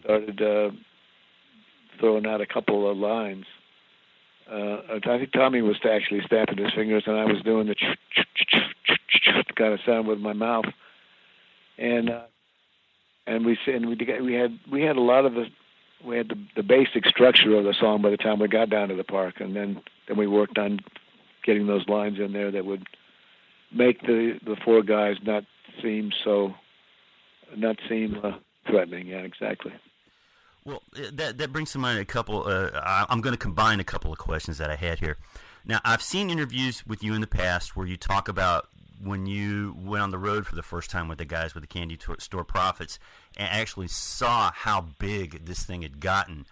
started uh, throwing out a couple of lines uh, I think Tommy was actually snapping his fingers, and I was doing the kind of sound with my mouth, and uh, and we and we we had we had a lot of the we had the, the basic structure of the song by the time we got down to the park, and then then we worked on getting those lines in there that would make the the four guys not seem so not seem uh, threatening. Yeah, exactly. Well, uh, that that brings to mind a couple. Uh, I'm going to combine a couple of questions that I had here. Now, I've seen interviews with you in the past where you talk about when you went on the road for the first time with the guys with the Candy Store Prophets and actually saw how big this thing had gotten.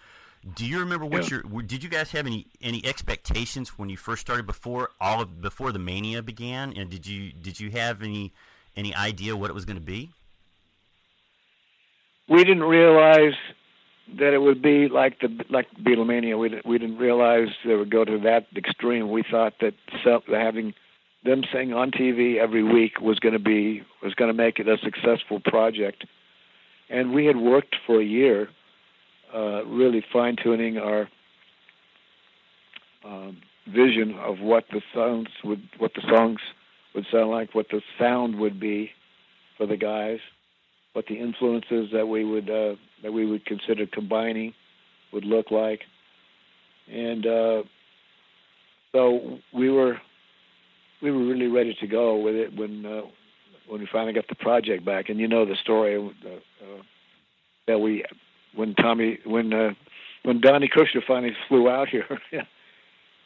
Do you remember what Yeah. your did you guys have any any expectations when you first started before all of before the mania began? And did you did you have any any idea what it was going to be? We didn't realize that it would be like the like Beatlemania. We didn't, we didn't realize it would go to that extreme. We thought that self, having them sing on TV every week was going to be was going to make it a successful project. And we had worked for a year, uh, really fine tuning our um, vision of what the songs would what the songs would sound like, what the sound would be for the guys, what the influences that we would uh, that we would consider combining would look like, and uh, so we were we were really ready to go with it when uh, when we finally got the project back. And you know the story uh, uh, that we when Tommy when uh, when Donnie Kirshner finally flew out here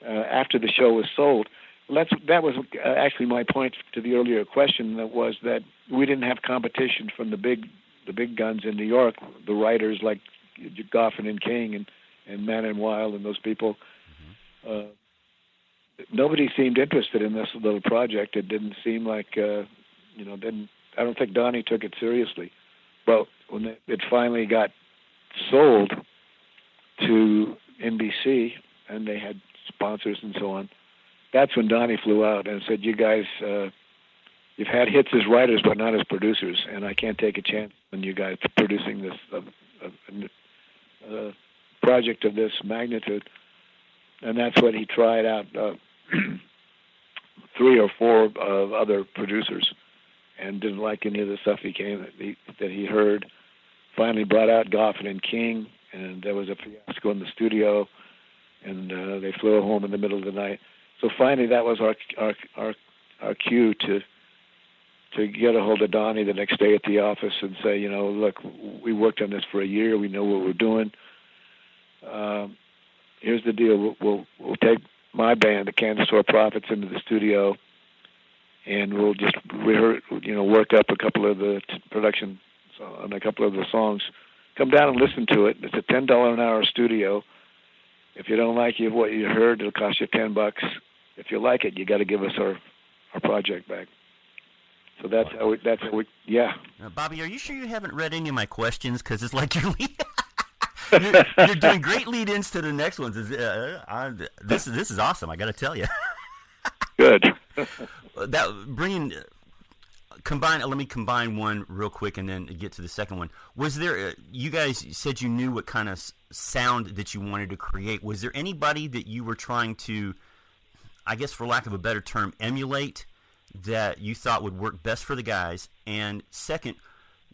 uh, after the show was sold. That's that was uh, actually my point to the earlier question. That was that we didn't have competition from the big the big guns in New York, the writers like Goffin and King and and Mann and Weil and those people. Mm-hmm. Uh, nobody seemed interested in this little project. It didn't seem like, uh, you know, didn't. I don't think Donnie took it seriously. But when it finally got sold to NBC and they had sponsors and so on, that's when Donnie flew out and said, "You guys, uh, you've had hits as writers, but not as producers, and I can't take a chance on you guys producing this uh, uh, uh, project of this magnitude." And that's what he tried out. Uh, three or four of other producers and didn't like any of the stuff he came he, that he heard. Finally brought out Goffin and King, and there was a fiasco in the studio, and uh, they flew home in the middle of the night. So finally, that was our our our, our cue to to get a hold of Donnie the next day at the office and say, you know, look, we worked on this for a year. We know what we're doing. Um, here's the deal. We'll, we'll we'll take my band, the Candy Store Prophets, into the studio, and we'll just rehearse, you know, work up a couple of the t- production on a couple of the songs. Come down and listen to it. It's a ten dollar an hour studio. If you don't like you what you heard, it'll cost you ten bucks. If you like it, you got to give us our our project back. So that's how we. That's how we. Yeah. Uh, Bobby, are you sure you haven't read any of my questions? Because it's like you're. you're, you're, doing great lead-ins to the next ones. Uh, I, this this is awesome. I got to tell you. Good. that bringing combine. Let me combine one real quick and then get to the second one. Was there? Uh, you guys said you knew what kind of sound that you wanted to create. Was there anybody that you were trying to, I guess, for lack of a better term, emulate that you thought would work best for the guys? And second,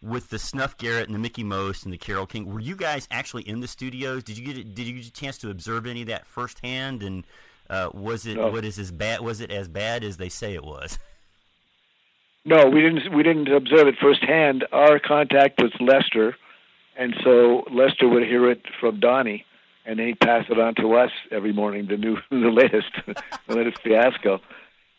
with the Snuff Garrett and the Mickie Most and the Carole King, were you guys actually in the studios? Did you get did you get a chance to observe any of that firsthand? And uh, was it no. what is as bad? Was it as bad as they say it was? No, we didn't. We didn't observe it firsthand. Our contact was Lester, and so Lester would hear it from Donnie, and then he'd pass it on to us every morning. The new, the latest, the latest fiasco.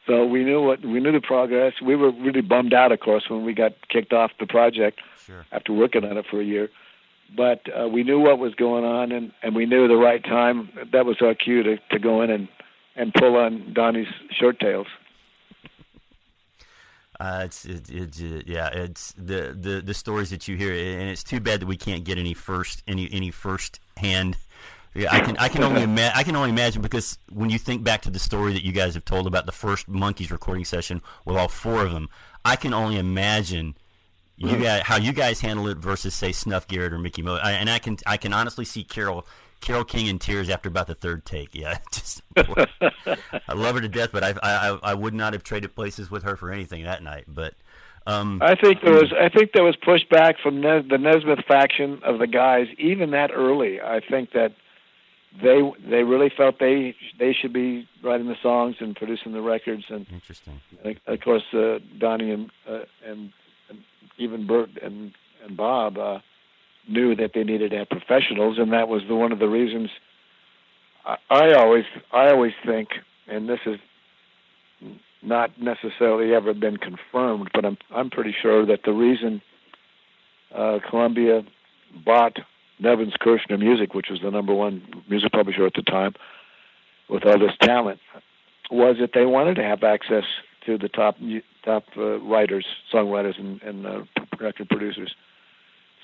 So we knew what we knew the progress. We were really bummed out, of course, when we got kicked off the project sure. after working on it for a year. But uh, we knew what was going on, and, and we knew the right time. That was our cue to, to go in and, and pull on Donnie's short tails. Uh, it's, it, it's uh, yeah, it's the, the the stories that you hear, and it's too bad that we can't get any first any any first hand yeah, I can I can only ima- I can only imagine because when you think back to the story that you guys have told about the first Monkees recording session with all four of them, I can only imagine you mm-hmm. guys how you guys handle it versus say Snuff Garrett or Mickey Mo. I, and I can I can honestly see Carole Carole King in tears after about the third take. Yeah, just I love her to death, but I, I I would not have traded places with her for anything that night. But um, I think there was I think there was pushback from ne- the Nesmith faction of the guys even that early. I think that they they really felt they they should be writing the songs and producing the records and interesting. And of course, uh, Donnie and, uh, and and even Bert and and Bob uh, knew that they needed to have professionals, and that was the, one of the reasons. I, always I always think, and this is not necessarily ever been confirmed, but I'm I'm pretty sure that the reason uh, Columbia bought Nevins Kirshner Music, which was the number one music publisher at the time, with all this talent, was that they wanted to have access to the top top uh, writers, songwriters, and, and uh, record producers.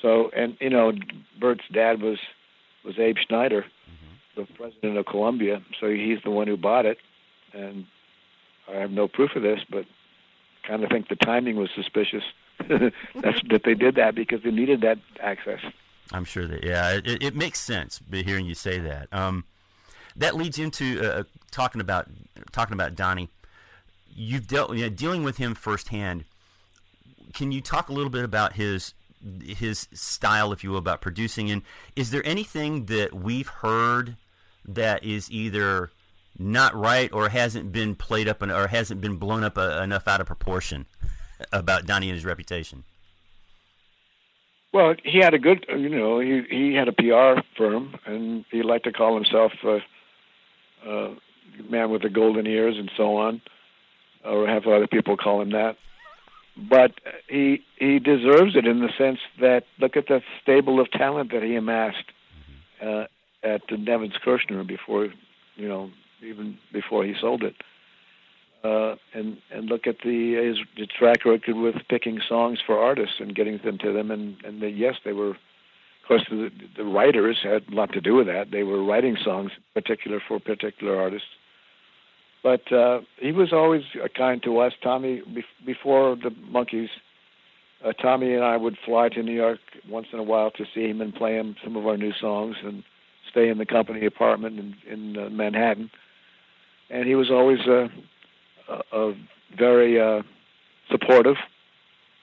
So, and you know, Bert's dad was was Abe Schneider, mm-hmm. the president of Columbia. So he's the one who bought it, and I have no proof of this, but kind of think the timing was suspicious. That's that they did that because they needed that access. I'm sure that yeah, it, it makes sense. Hearing you say that, um, that leads into uh, talking about talking about Donnie. You've dealt you know, dealing with him firsthand. Can you talk a little bit about his his style, if you will, about producing? And is there anything that we've heard that is either not right or hasn't been played up or hasn't been blown up uh, enough out of proportion about Donnie and his reputation? Well, he had a good, you know, he he had a PR firm, and he liked to call himself a, a man with the golden ears and so on, or have other people call him that. But he he deserves it in the sense that look at the stable of talent that he amassed uh, at the Nevins Kirshner before, you know, even before he sold it uh, and and look at the his, his track record with picking songs for artists and getting them to them, and and the, yes, they were. Of course, the, the writers had a lot to do with that. They were writing songs, particular for particular artists. But uh, he was always kind to us. Tommy, before the Monkees, uh, Tommy and I would fly to New York once in a while to see him and play him some of our new songs, and stay in the company apartment in, in uh, Manhattan. And he was always uh, uh, very uh, supportive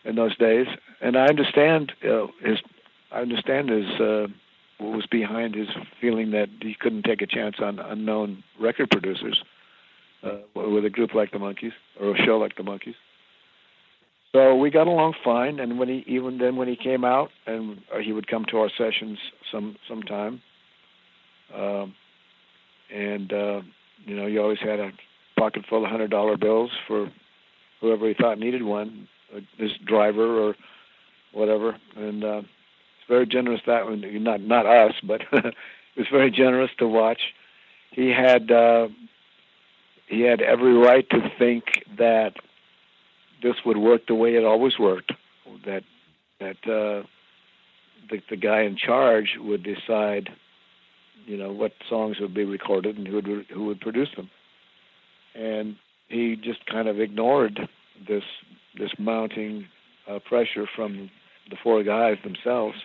in those days, and I understand uh, his. I understand his uh, what was behind his feeling that he couldn't take a chance on unknown record producers with a group like the Monkees or a show like the Monkees. So we got along fine, and when he even then when he came out and uh, he would come to our sessions some sometime, um, and uh, you know you always had a pocket full of hundred dollar bills for whoever he thought needed one, uh, his driver or whatever. And uh, it's very generous that one. Not not us, but it was very generous to watch. He had uh, he had every right to think that this would work the way it always worked. That that uh, the the guy in charge would decide, you know, what songs would be recorded and who would who would produce them and he just kind of ignored this this mounting uh, pressure from the four guys themselves.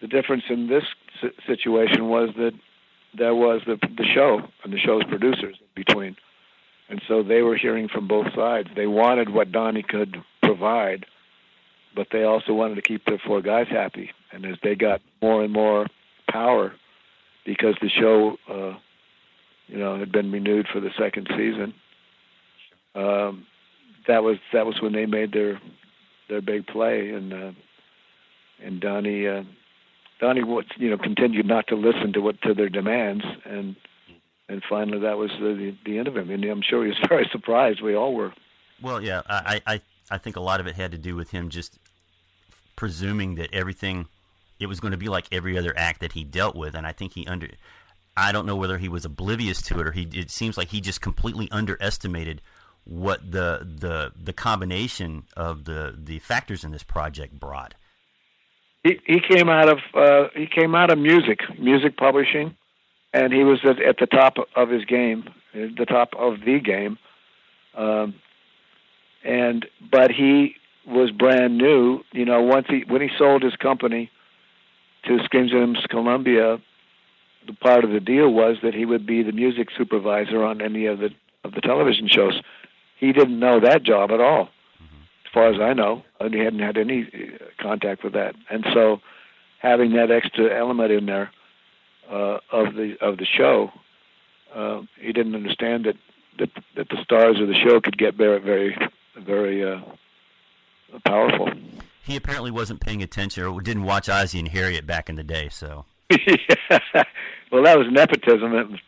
The difference in this situation was that there was the the show and the show's producers in between, and so they were hearing from both sides. They wanted what Donnie could provide, but they also wanted to keep the four guys happy. And as they got more and more power, because the show uh, you know, had been renewed for the second season. Um, that was that was when they made their their big play, and uh, and Donnie uh, Donnie would you know continued not to listen to what to their demands, and and finally that was the the end of him. And I'm sure he was very surprised. We all were. Well, yeah, I I I think a lot of it had to do with him just presuming that everything it was going to be like every other act that he dealt with, and I think he under I don't know whether he was oblivious to it or he. It seems like he just completely underestimated what the the the combination of the the factors in this project brought. He he came out of uh, he came out of music music publishing, and he was at, at the top of his game, the top of the game, um, and but he was brand new. You know, once he when he sold his company to Scream Columbia the part of the deal was that he would be the music supervisor on any of the of the television shows. He didn't know that job at all, far as I know. And he hadn't had any uh, contact with that, and so having that extra element in there uh, of the of the show, uh, he didn't understand that, that that the stars of the show could get very very very uh, powerful. He apparently wasn't paying attention or didn't watch Ozzie and Harriet back in the day, so. well, that was nepotism. It was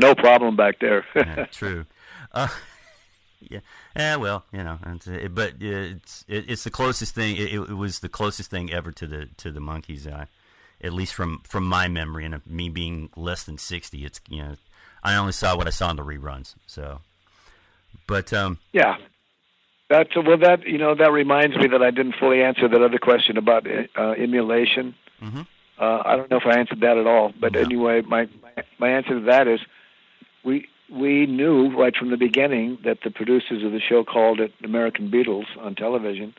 no problem back there. yeah, true. Uh, yeah. Yeah. Well, you know, it, but it's it, it's the closest thing. It, it, was the closest thing ever to the to the Monkees Uh, at least from from my memory, and me being less than sixty, it's you know, I only saw what I saw in the reruns. So, but um, yeah. That's well. That you know that reminds me that I didn't fully answer that other question about uh, emulation. Mhm. Uh, I don't know if I answered that at all, but No. anyway, my, my my answer to that is we we knew right from the beginning that the producers of the show called it American Beatles on television,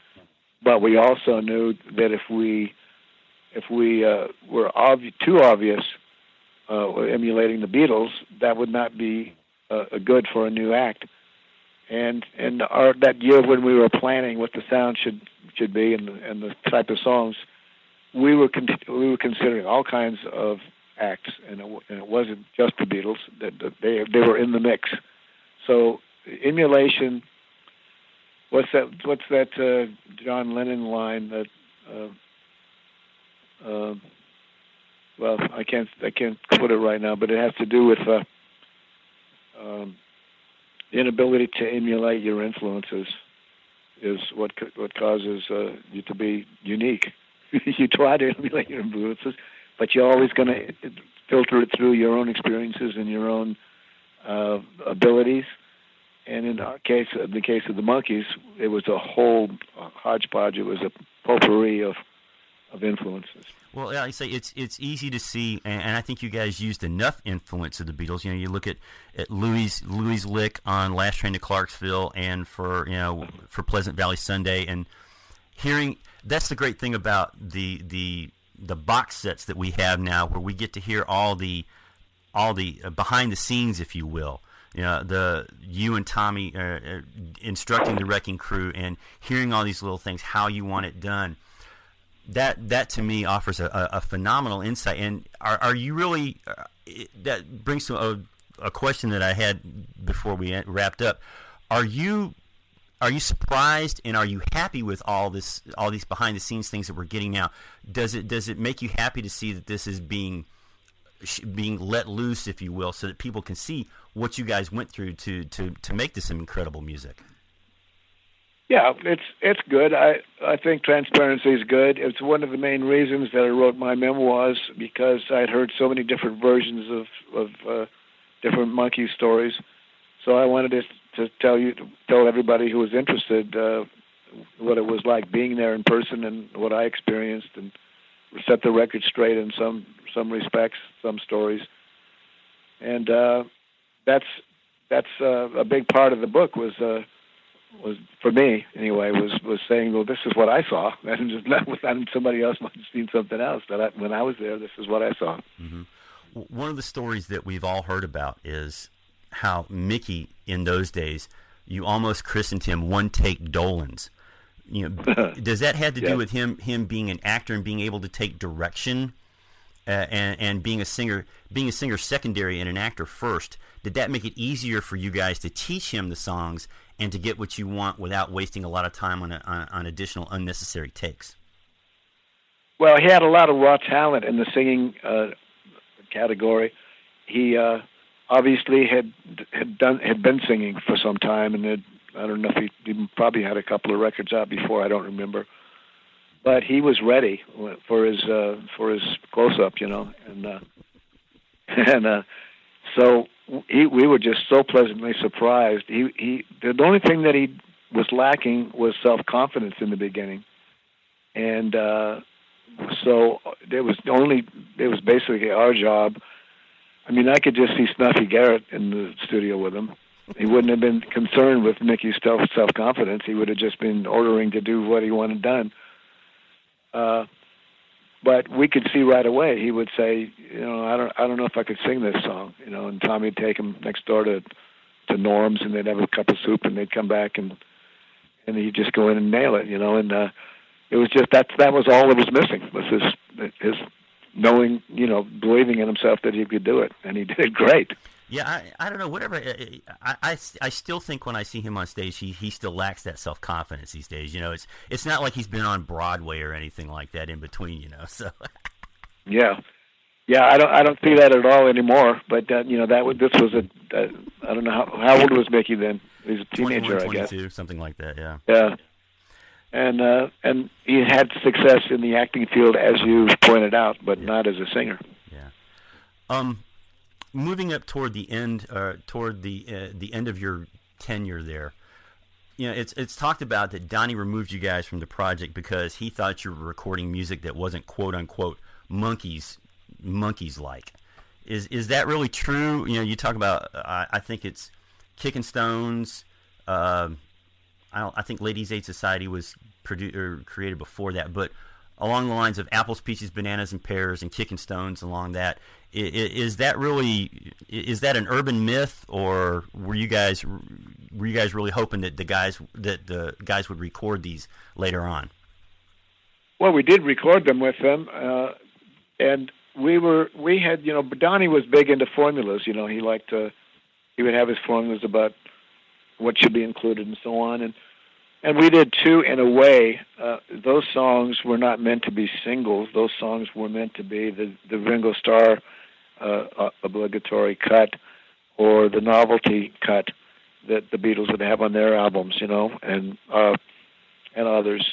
but we also knew that if we if we uh, were obvi- too obvious uh, emulating the Beatles, that would not be uh, good for a new act. And and our that year when we were planning what the sound should should be and the, and the type of songs, we were con- we were considering all kinds of acts, and it, and it wasn't just the Beatles. That they they were in the mix. So emulation. What's that? What's that uh, John Lennon line that? Uh, uh, well, I can't I can't put it right now, but it has to do with uh, um, the inability to emulate your influences is what what causes uh, you to be unique. you try to emulate your influences, but you're always going to filter it through your own experiences and your own uh, abilities. And in our case, in the case of the Monkees, it was a whole hodgepodge. It was a potpourri of of influences. Well, like I say it's it's easy to see, and, and I think you guys used enough influence of the Beatles. You know, you look at, at Louis Louis lick on Last Train to Clarksville, and for you know for Pleasant Valley Sunday, and hearing that's the great thing about the the the box sets that we have now, where we get to hear all the all the uh, behind the scenes, if you will. You know, the you and Tommy uh, uh, instructing the wrecking crew and hearing all these little things, how you want it done that that to me offers a, a, a phenomenal insight. And are, are you really? Uh, it, that brings to a, a question that I had before we wrapped up. Are you are you surprised and are you happy with all this all these behind the scenes things that we're getting now? Does it does it make you happy to see that this is being being let loose, if you will, so that people can see what you guys went through to to to make this some incredible music? Yeah, it's it's good. I I think transparency is good. It's one of the main reasons that I wrote my memoirs because I'd heard so many different versions of of uh, different Monkee stories. So I wanted to to tell you to tell everybody who was interested uh, what it was like being there in person and what I experienced and set the record straight in some some respects, some stories, and uh, that's that's uh, a big part of the book was. Uh, was for me anyway was was saying well this is what I saw and just not and somebody else might have seen something else but I, when I was there this is what I saw mm-hmm. one of the stories that we've all heard about is how Micky in those days you almost christened him one take Dolenz. you know does that have to do with him him being an actor and being able to take direction uh, and and being a singer being a singer secondary and an actor first? Did that make it easier for you guys to teach him the songs and to get what you want without wasting a lot of time on, a, on, on additional unnecessary takes? Well he had a lot of raw talent in the singing uh, category. He uh, obviously had had done had been singing for some time and had, I don't know if he, he probably had a couple of records out before I don't remember but he was ready for his uh, for his close up you know and uh, and uh, so he, we were just so pleasantly surprised. He, he, the only thing that he was lacking was self confidence in the beginning, and uh, so there was only it was basically our job. I mean, I could just see Snuffy Garrett in the studio with him. He wouldn't have been concerned with Micky's self self confidence. He would have just been ordering to do what he wanted done. Uh, but we could see right away. He would say, you know, I don't, I don't know if I could sing this song, you know. And Tommy would take him next door to, to Norm's, and they'd have a cup of soup, and they'd come back, and and he'd just go in and nail it, you know. And uh, it was just that that was all that was missing was his his knowing, you know, believing in himself that he could do it, and he did great. Yeah, I, I don't know. Whatever. I, I, I still think when I see him on stage, he, he still lacks that self confidence these days. You know, it's it's not like he's been on Broadway or anything like that in between. You know, so. yeah, yeah. I don't I don't see that at all anymore. But uh, you know that was, this was a uh, I don't know how how old was Micky then? He was a teenager, I guess. 22, something like that. Yeah. Yeah. And uh, and he had success in the acting field, as you pointed out, but Yeah. not as a singer. Yeah. Um, moving up toward the end, uh, toward the uh, the end of your tenure there, you know, it's it's talked about that Donnie removed you guys from the project because he thought you were recording music that wasn't quote unquote Monkees Monkees like. Is is that really true? You know, you talk about I, I think it's Kicking Stones. Uh, I don't. I think Ladies Aid Society was produ- or created before that, but along the lines of apples, peaches, bananas, and pears, and kicking stones along that. Is, that really is that an urban myth, or were you guys were you guys really hoping that the guys that the guys would record these later on? Well, we did record them with them, uh, and we were we had you know Donnie was big into formulas. You know, he liked to he would have his formulas about what should be included and so on, and and we did too in a way. Uh, those songs were not meant to be singles. Those songs were meant to be the the Ringo Starr uh, uh, obligatory cut or the novelty cut that the Beatles would have on their albums, you know, and uh, and others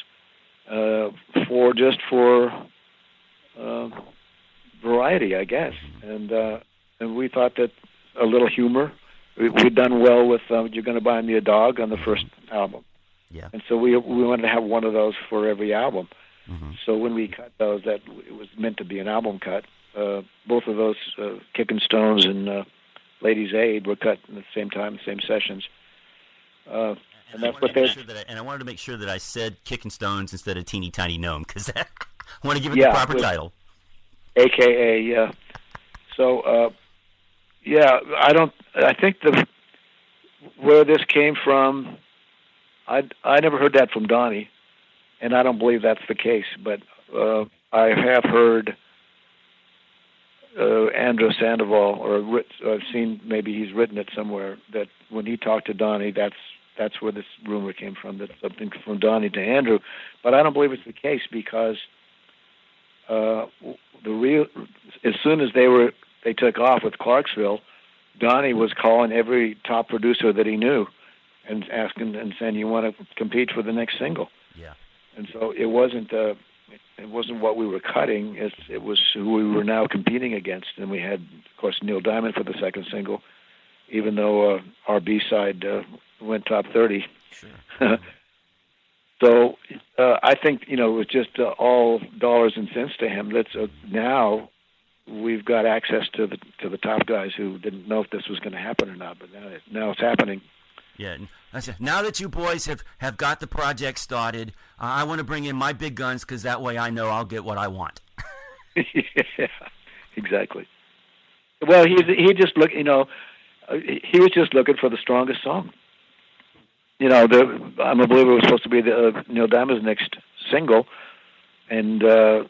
uh, for just for uh, variety, I guess. And uh, and we thought that a little humor. We, we'd done well with uh, "You're Gonna Buy Me a Dog" on the first album, yeah. and so we we wanted to have one of those for every album. Mm-hmm. So when we cut those, that it was meant to be an album cut. Uh, both of those, uh, Kicking Stones and uh, Ladies Aid, were cut at the same time, the same sessions. Uh, and, that's what they're. Sure that I, and I wanted to make sure that I said Kicking Stones instead of Teeny Tiny Gnome because I want to give it Yeah, the proper with- title. AKA, yeah. So, uh, yeah, I don't. I think the where this came from, I I never heard that from Donnie, and I don't believe that's the case. But uh, I have heard uh, Andrew Sandoval, or writ, I've seen maybe he's written it somewhere that when he talked to Donnie, that's that's where this rumor came from. That something from Donnie to Andrew, but I don't believe it's the case because uh, the real as soon as they were they took off with Clarksville, Donnie was calling every top producer that he knew and asking and saying, "You want to compete for the next single?" Yeah. And so it wasn't uh, it wasn't what we were cutting; it's, it was who we were now competing against. And we had, of course, Neil Diamond for the second single, even though uh, our B side uh, went top thirty. Sure. So uh, I think you know it was just uh, all dollars and cents to him. That's uh, now we've got access to the to the top guys who didn't know if this was going to happen or not, but now it, now it's happening. Yeah. and I said, now that you boys have, have got the project started, uh, I want to bring in my big guns because that way I know I'll get what I want. yeah, exactly. Well, he's he just look, you know, he was just looking for the strongest song. You know, the I'm a believer was supposed to be the uh, Neil Diamond's next single, and uh,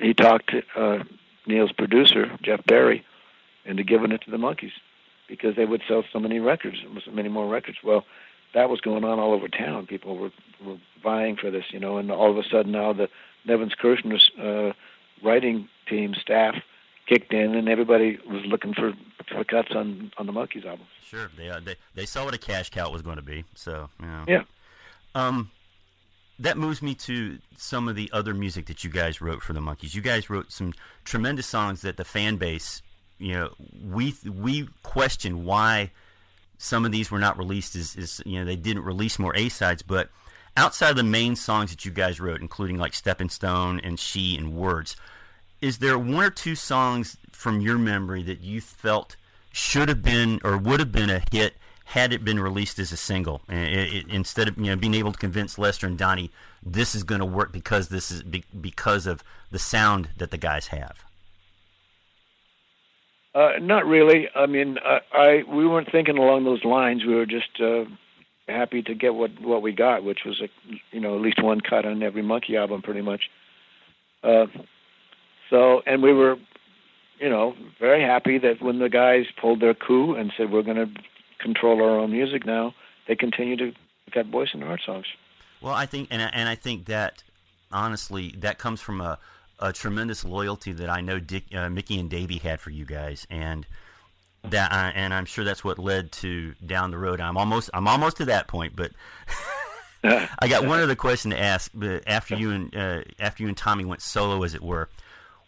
he talked uh, Neil's producer Jeff Barry into giving it to the Monkees because they would sell so many records, so many more records. Well, that was going on all over town. People were were vying for this, you know, and all of a sudden now the Nevins Kirshner's uh, writing team staff kicked in, and everybody was looking for for cuts on on the Monkees album. Sure. They, uh, they, they saw what a cash cow was going to be. So, you know. Yeah. Um, that moves me to some of the other music that you guys wrote for the Monkees. You guys wrote some tremendous songs that the fan base, you know, we we question why some of these were not released. Is, is you know they didn't release more A sides, but outside of the main songs that you guys wrote, including like Stepping Stone and She and Words, is there one or two songs from your memory that you felt should have been or would have been a hit had it been released as a single I- I- I- instead of you know being able to convince Lester and Donnie this is going to work because this is be, because of the sound that the guys have. Uh, not really. I mean, I, I we weren't thinking along those lines. We were just uh, happy to get what what we got, which was a you know at least one cut on every Monkee album, pretty much. Uh, so, and we were, you know, very happy that when the guys pulled their coup and said we're going to control our own music now, they continue to cut Boyce and Hart songs. Well, I think, and I, and I think that honestly, that comes from a, a tremendous loyalty that I know Dick, uh, Micky and Davey had for you guys, and that, I, and I'm sure that's what led to down the road. I'm almost, I'm almost to that point, but I got one other question to ask. But after you and uh, after you and Tommy went solo, as it were,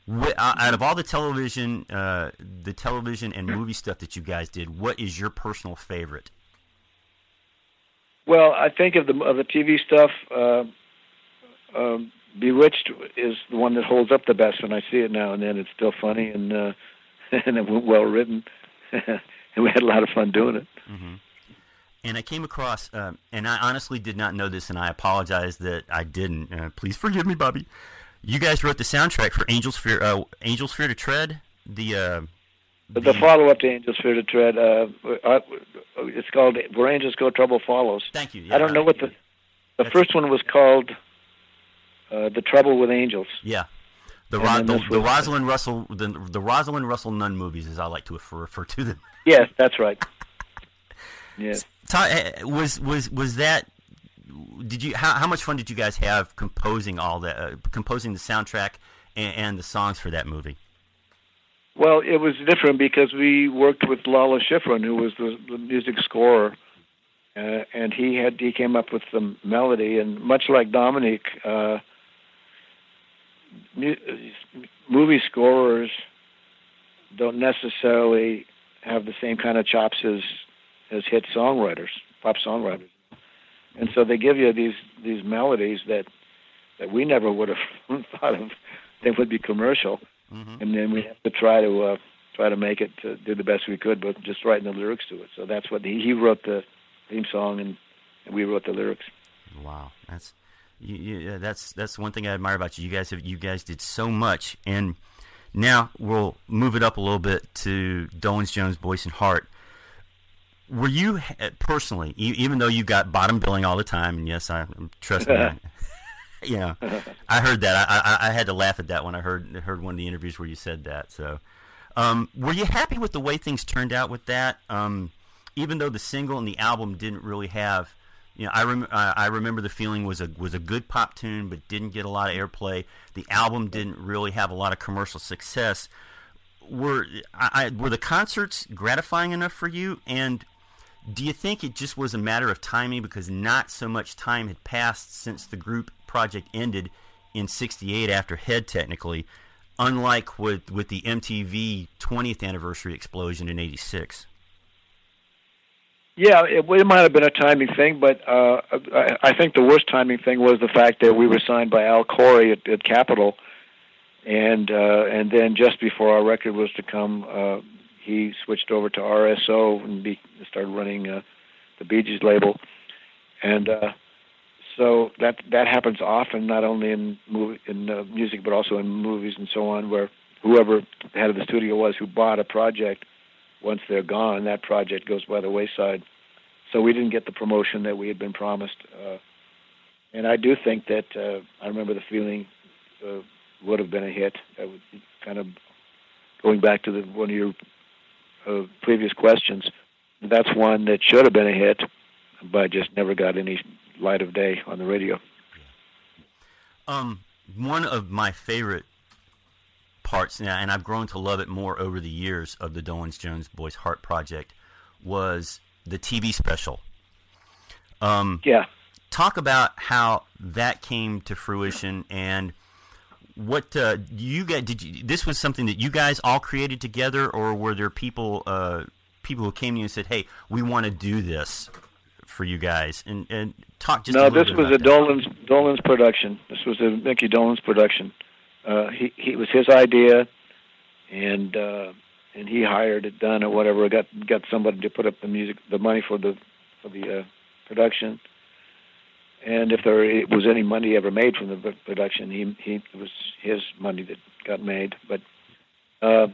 what, uh, out of all the television, uh, the television and movie stuff that you guys did, what is your personal favorite? Well, I think of the of the TV stuff. Uh, um, Bewitched is the one that holds up the best when I see it now and then. It's still funny and uh, and well written, and we had a lot of fun doing it. Mm-hmm. And I came across, uh, and I honestly did not know this, and I apologize that I didn't. Uh, please forgive me, Bobby. You guys wrote the soundtrack for Angels Fear, uh, Angels Fear to Tread. The uh, the, the follow up to Angels Fear to Tread. Uh, uh, it's called Where Angels Go, Trouble Follows. Thank you. Yeah, I don't know what the the first one was called. Uh, the Trouble with Angels. Yeah. The, Ro- the, the Rosalind Russell the, the Rosalind Russell Nunn movies, as I like to refer, refer to them. Yes, that's right. Yes. Eh, was was was that? Did you how, how much fun did you guys have composing all that, uh, composing the soundtrack and, and, the songs for that movie? Well, it was different because we worked with Lalo Schifrin, who was the, the music scorer, uh, and he had he came up with the melody, and much like Dominic. Uh, movie scorers don't necessarily have the same kind of chops as as hit songwriters, pop songwriters, and so they give you these these melodies that that we never would have thought of they would be commercial, mm-hmm. and then we have to try to uh, try to make it to do the best we could, but just writing the lyrics to it. So that's what he, he wrote the theme song, and, and we wrote the lyrics. Wow, that's you, you, that's that's one thing I admire about you. You guys have you guys did so much, and now we'll move it up a little bit to Dolenz Jones, Boyce and Hart. Were you personally, even though you got bottom billing all the time, and yes, I trust me, you know, I heard that. I, I, I had to laugh at that when I heard heard one of the interviews where you said that. So, um, were you happy with the way things turned out with that? Um, even though the single and the album didn't really have you know, I rem- I remember the feeling was a was a good pop tune, but didn't get a lot of airplay. The album didn't really have a lot of commercial success. Were I, were the concerts gratifying enough for you? And do you think it just was a matter of timing because not so much time had passed since the group project ended in '68 after Head, technically, unlike with with the MTV 20th anniversary explosion in '86? Yeah, it, it might have been a timing thing, but uh, I, I think the worst timing thing was the fact that we were signed by Al Coury at, at Capitol, and uh, and then just before our record was to come, uh, he switched over to RSO and be, started running uh, the Bee Gees label, and uh, so that that happens often, not only in movie in uh, music but also in movies and so on, where whoever head of the studio was who bought a project once they're gone, that project goes by the wayside. So we didn't get the promotion that we had been promised. Uh, and I do think that uh, I remember the feeling uh, would have been a hit. That would kind of going back to the, one of your uh, previous questions. That's one that should have been a hit, but just never got any light of day on the radio. Um, one of my favorite parts, and I've grown to love it more over the years of the Dolenz Jones Boyce Hart Project, was the TV special. Um, yeah. Talk about how that came to fruition and what uh, you guys did. You, this was something that you guys all created together, or were there people uh, people who came to you and said, "Hey, we want to do this for you guys"? And and talk just. No, this was a Dolenz Dolenz production. This was a Micky Dolenz production uh, he he was his idea, and uh, and he hired it done or whatever. Got got somebody to put up the music, the money for the for the uh, production. And if there was any money ever made from the production, he he it was his money that got made. But uh,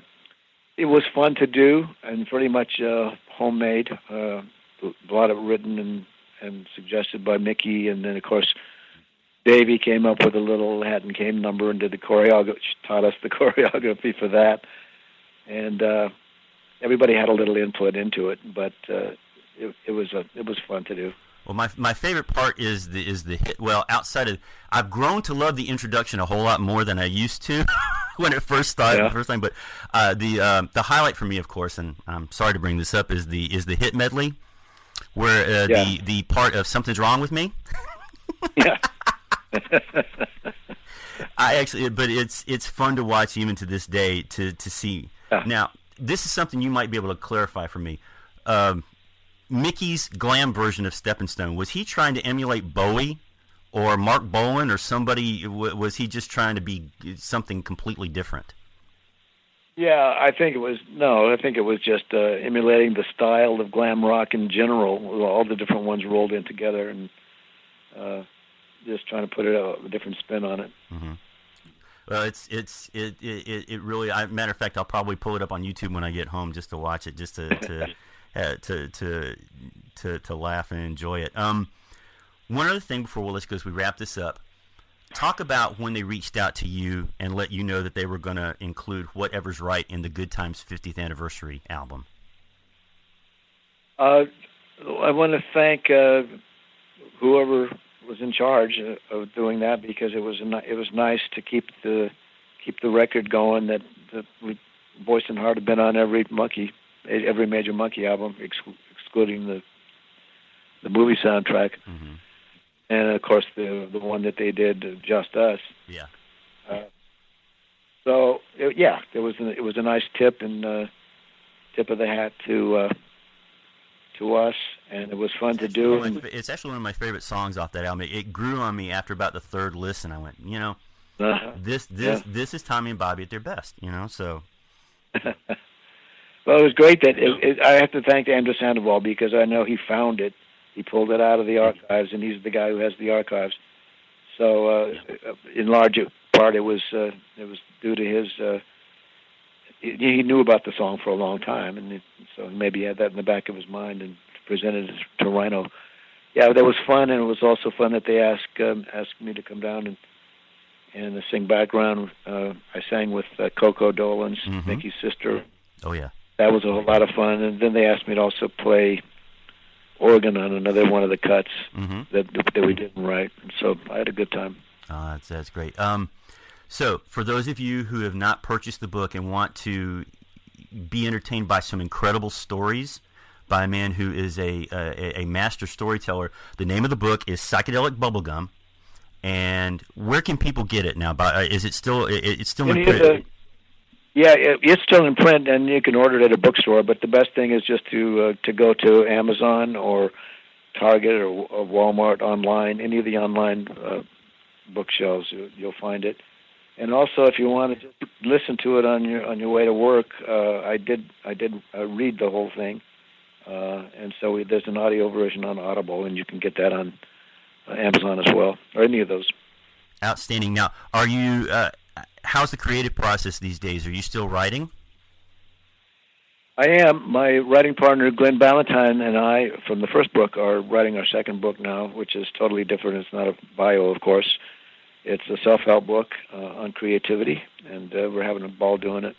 it was fun to do and pretty much uh, homemade. Uh, a lot of it written and and suggested by Micky, and then of course Davey came up with a little Latin game number and did the choreography, taught us the choreography for that, and uh, everybody had a little input into it. But uh, it, it was a it was fun to do. Well, my my favorite part is the is the hit. Well, outside of I've grown to love the introduction a whole lot more than I used to when it first started yeah. the first time. But uh, the uh, the highlight for me, of course, and I'm sorry to bring this up, is the is the hit medley, where uh, yeah. the the part of something's wrong with me. yeah. I actually, but it's it's fun to watch even to this day to to see. Yeah. Now, this is something you might be able to clarify for me. Um, Micky's glam version of Stepping Stone, was he trying to emulate Bowie or Marc Bolan or somebody? Was he just trying to be something completely different? Yeah, I think it was no. I think it was just uh, emulating the style of glam rock in general, all the different ones rolled in together, and uh, just trying to put it a, a different spin on it. Mm-hmm. Well, it's it's it, it it really. I, matter of fact, I'll probably pull it up on YouTube when I get home just to watch it, just to to to, to to to laugh and enjoy it. Um, one other thing before well, let's go as we wrap this up. Talk about when they reached out to you and let you know that they were going to include whatever's right in the Good Times 50th anniversary album. Uh, I want to thank uh, whoever was in charge of doing that because it was it was nice to keep the keep the record going that the Boyce and Hart had been on every Monkee every major Monkee album excluding the the movie soundtrack. Mm-hmm and of course the the one that they did, uh, Just Us. Yeah. Uh, so it, yeah, it was a, it was a nice tip and uh, tip of the hat to uh, to us, and it was fun to do. And it's actually one of my favorite songs off that album. It grew on me after about the third listen. I went, you know, uh-huh. this this yeah. this is Tommy and Bobby at their best. You know, so. well, it was great that it, it, I have to thank Andrew Sandoval because I know he found it he pulled it out of the archives, and he's the guy who has the archives. So, uh, in large part, it was uh, it was due to his. Uh, he, he knew about the song for a long time, and it, so maybe he had that in the back of his mind and presented it to Rhino. Yeah, that was fun, and it was also fun that they asked um, asked me to come down and and sing background. Uh, I sang with uh, Coco Dolenz, mm-hmm. Micky's sister. Oh yeah, that was a whole lot of fun. And then they asked me to also play organ on another one of the cuts mm-hmm. that that we didn't write. So I had a good time. Oh, that's that's great. Um, so for those of you who have not purchased the book and want to be entertained by some incredible stories by a man who is a a, a master storyteller, the name of the book is Psychedelic Bubblegum. And where can people get it now? By, uh, is it still it, it's still in print? Yeah, it's still in print, and you can order it at a bookstore. But the best thing is just to uh, to go to Amazon or Target or, or Walmart online. Any of the online uh, bookshelves, you, you'll find it. And also, if you want to just listen to it on your on your way to work, uh, I did I did uh, read the whole thing, uh, and so we, there's an audio version on Audible, and you can get that on uh, Amazon as well, or any of those. Outstanding. Now, are you? How's the creative process these days? Are you still writing? I am. My writing partner Glenn Ballantyne and I, from the first book, are writing our second book now, which is totally different. It's not a bio, of course. It's a self-help book uh, on creativity, and uh, we're having a ball doing it.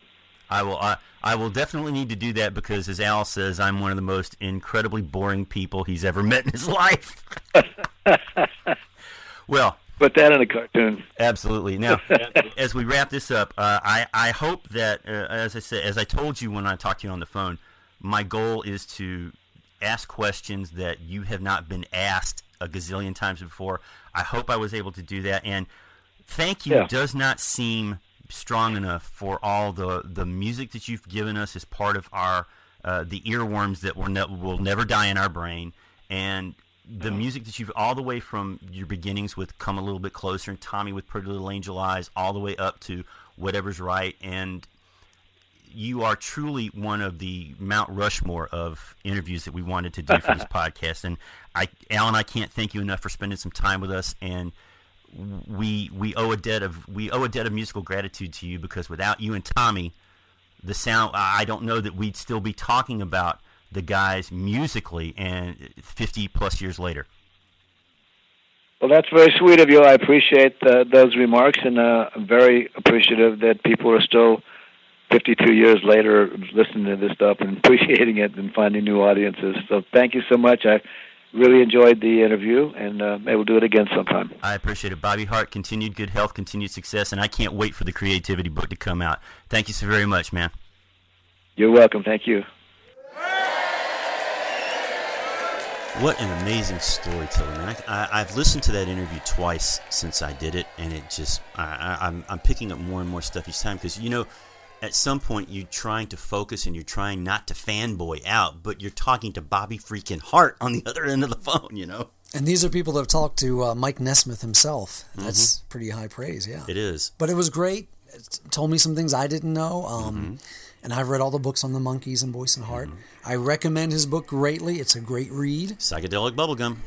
I will. I, I will definitely need to do that because, as Al says, I'm one of the most incredibly boring people he's ever met in his life. well, put that in a cartoon. Absolutely. Now, as we wrap this up, uh, I I hope that uh, as I said, as I told you when I talked to you on the phone, my goal is to ask questions that you have not been asked a gazillion times before. I hope I was able to do that, and thank you yeah. does not seem strong enough for all the the music that you've given us as part of our uh, the earworms that will, ne- will never die in our brain and the uh-huh. music that you've all the way from your beginnings with "Come a Little Bit Closer" and Tommy with "Pretty Little Angel Eyes," all the way up to "Whatever's Right," and you are truly one of the Mount Rushmore of interviews that we wanted to do for this podcast. And I, Alan, I can't thank you enough for spending some time with us. And we we owe a debt of we owe a debt of musical gratitude to you because without you and Tommy, the sound I don't know that we'd still be talking about the guys musically and 50 plus years later? Well, that's very sweet of you. I appreciate uh, those remarks, and uh, I'm very appreciative that people are still 52 years later listening to this stuff and appreciating it and finding new audiences. So thank you so much. I really enjoyed the interview, and uh, maybe we'll do it again sometime. I appreciate it. Bobby Hart, continued good health, continued success, and I can't wait for the creativity book to come out. Thank you so very much, man. You're welcome. Thank you. What an amazing storyteller, man! I, have listened to that interview twice since I did it, and it just I, am I'm, I'm picking up more and more stuff each time because you know at some point you're trying to focus and you're trying not to fanboy out, but you're talking to Bobby freaking Hart on the other end of the phone, you know? And these are people that have talked to uh, Mike Nesmith himself. That's pretty high praise, yeah. It is. But it was great. It told me some things I didn't know. Um, And I've read all the books on the Monkees and Boyce and Hart. I recommend his book greatly. It's a great read. Psychedelic Bubblegum.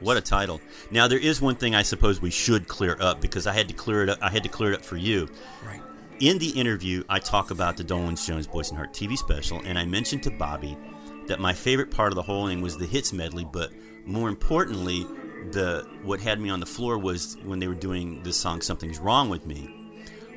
What a title. Now there is one thing I suppose we should clear up because I had to clear it up I had to clear it up for you. Right. In the interview, I talk about the Dolenz Jones Boyce and Hart TV special, and I mentioned to Bobby that my favorite part of the whole thing was the hits medley, but more importantly, the what had me on the floor was when they were doing this song "Something's Wrong with Me."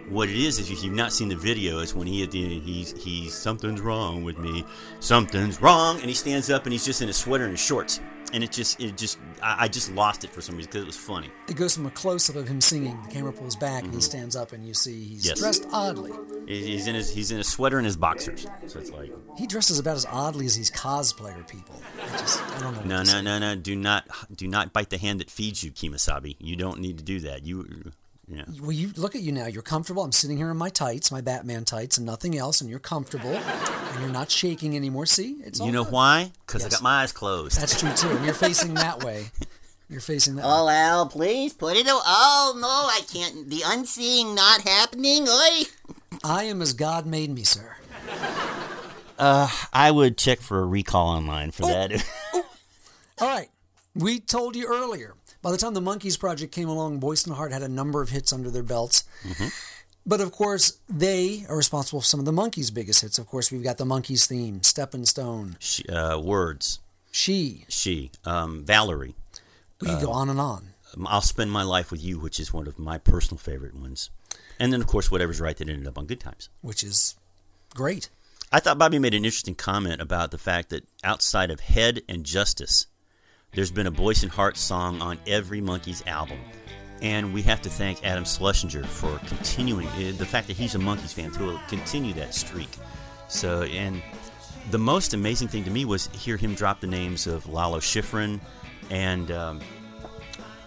What it is is if you've not seen the video, it's when he at the he's he's something's wrong with me, something's wrong, and he stands up and he's just in a sweater and his shorts, and it just it just I, I just lost it for some reason because it was funny. It goes from a close up of him singing. The camera pulls back and he mm-hmm. stands up, and you see he's Yes. dressed oddly. He's in his he's in a sweater and his boxers, so it's like He dresses about as oddly as these cosplayer people. I just, I don't know. No, no, no, no. Do not, do not bite the hand that feeds you, Kemosabe. You don't need to do that. You, yeah. Well, you look at you now. You're comfortable. I'm sitting here in my tights, my Batman tights, and nothing else, and you're comfortable, and you're not shaking anymore. See, it's all You know good. why? Because Yes. I got my eyes closed. That's true too. And you're facing that way. You're facing that. way. Oh, Al, please put it. a- Oh no, I can't. The unseeing not happening. Oi. I am as God made me, sir. Uh, I would check for a recall online for that. All right. We told you earlier. By the time the Monkees project came along, Boyce and Hart had a number of hits under their belts. But of course, they are responsible for some of the Monkees' biggest hits. Of course, we've got the Monkees theme, Steppin' Stone, she, uh, words. She. She, um, Valerie. We could go on and on. Um, I'll spend my life with you, which is one of my personal favorite ones. And then, of course, whatever's right that ended up on Good Times. which is great. I thought Bobby made an interesting comment about the fact that outside of Head and Justus, there's been a Boyce and Hart song on every Monkees album. And we have to thank Adam Schlesinger for continuing eh, the fact that he's a Monkees fan to continue that streak. So, and the most amazing thing to me was hear him drop the names of Lalo Schifrin and um,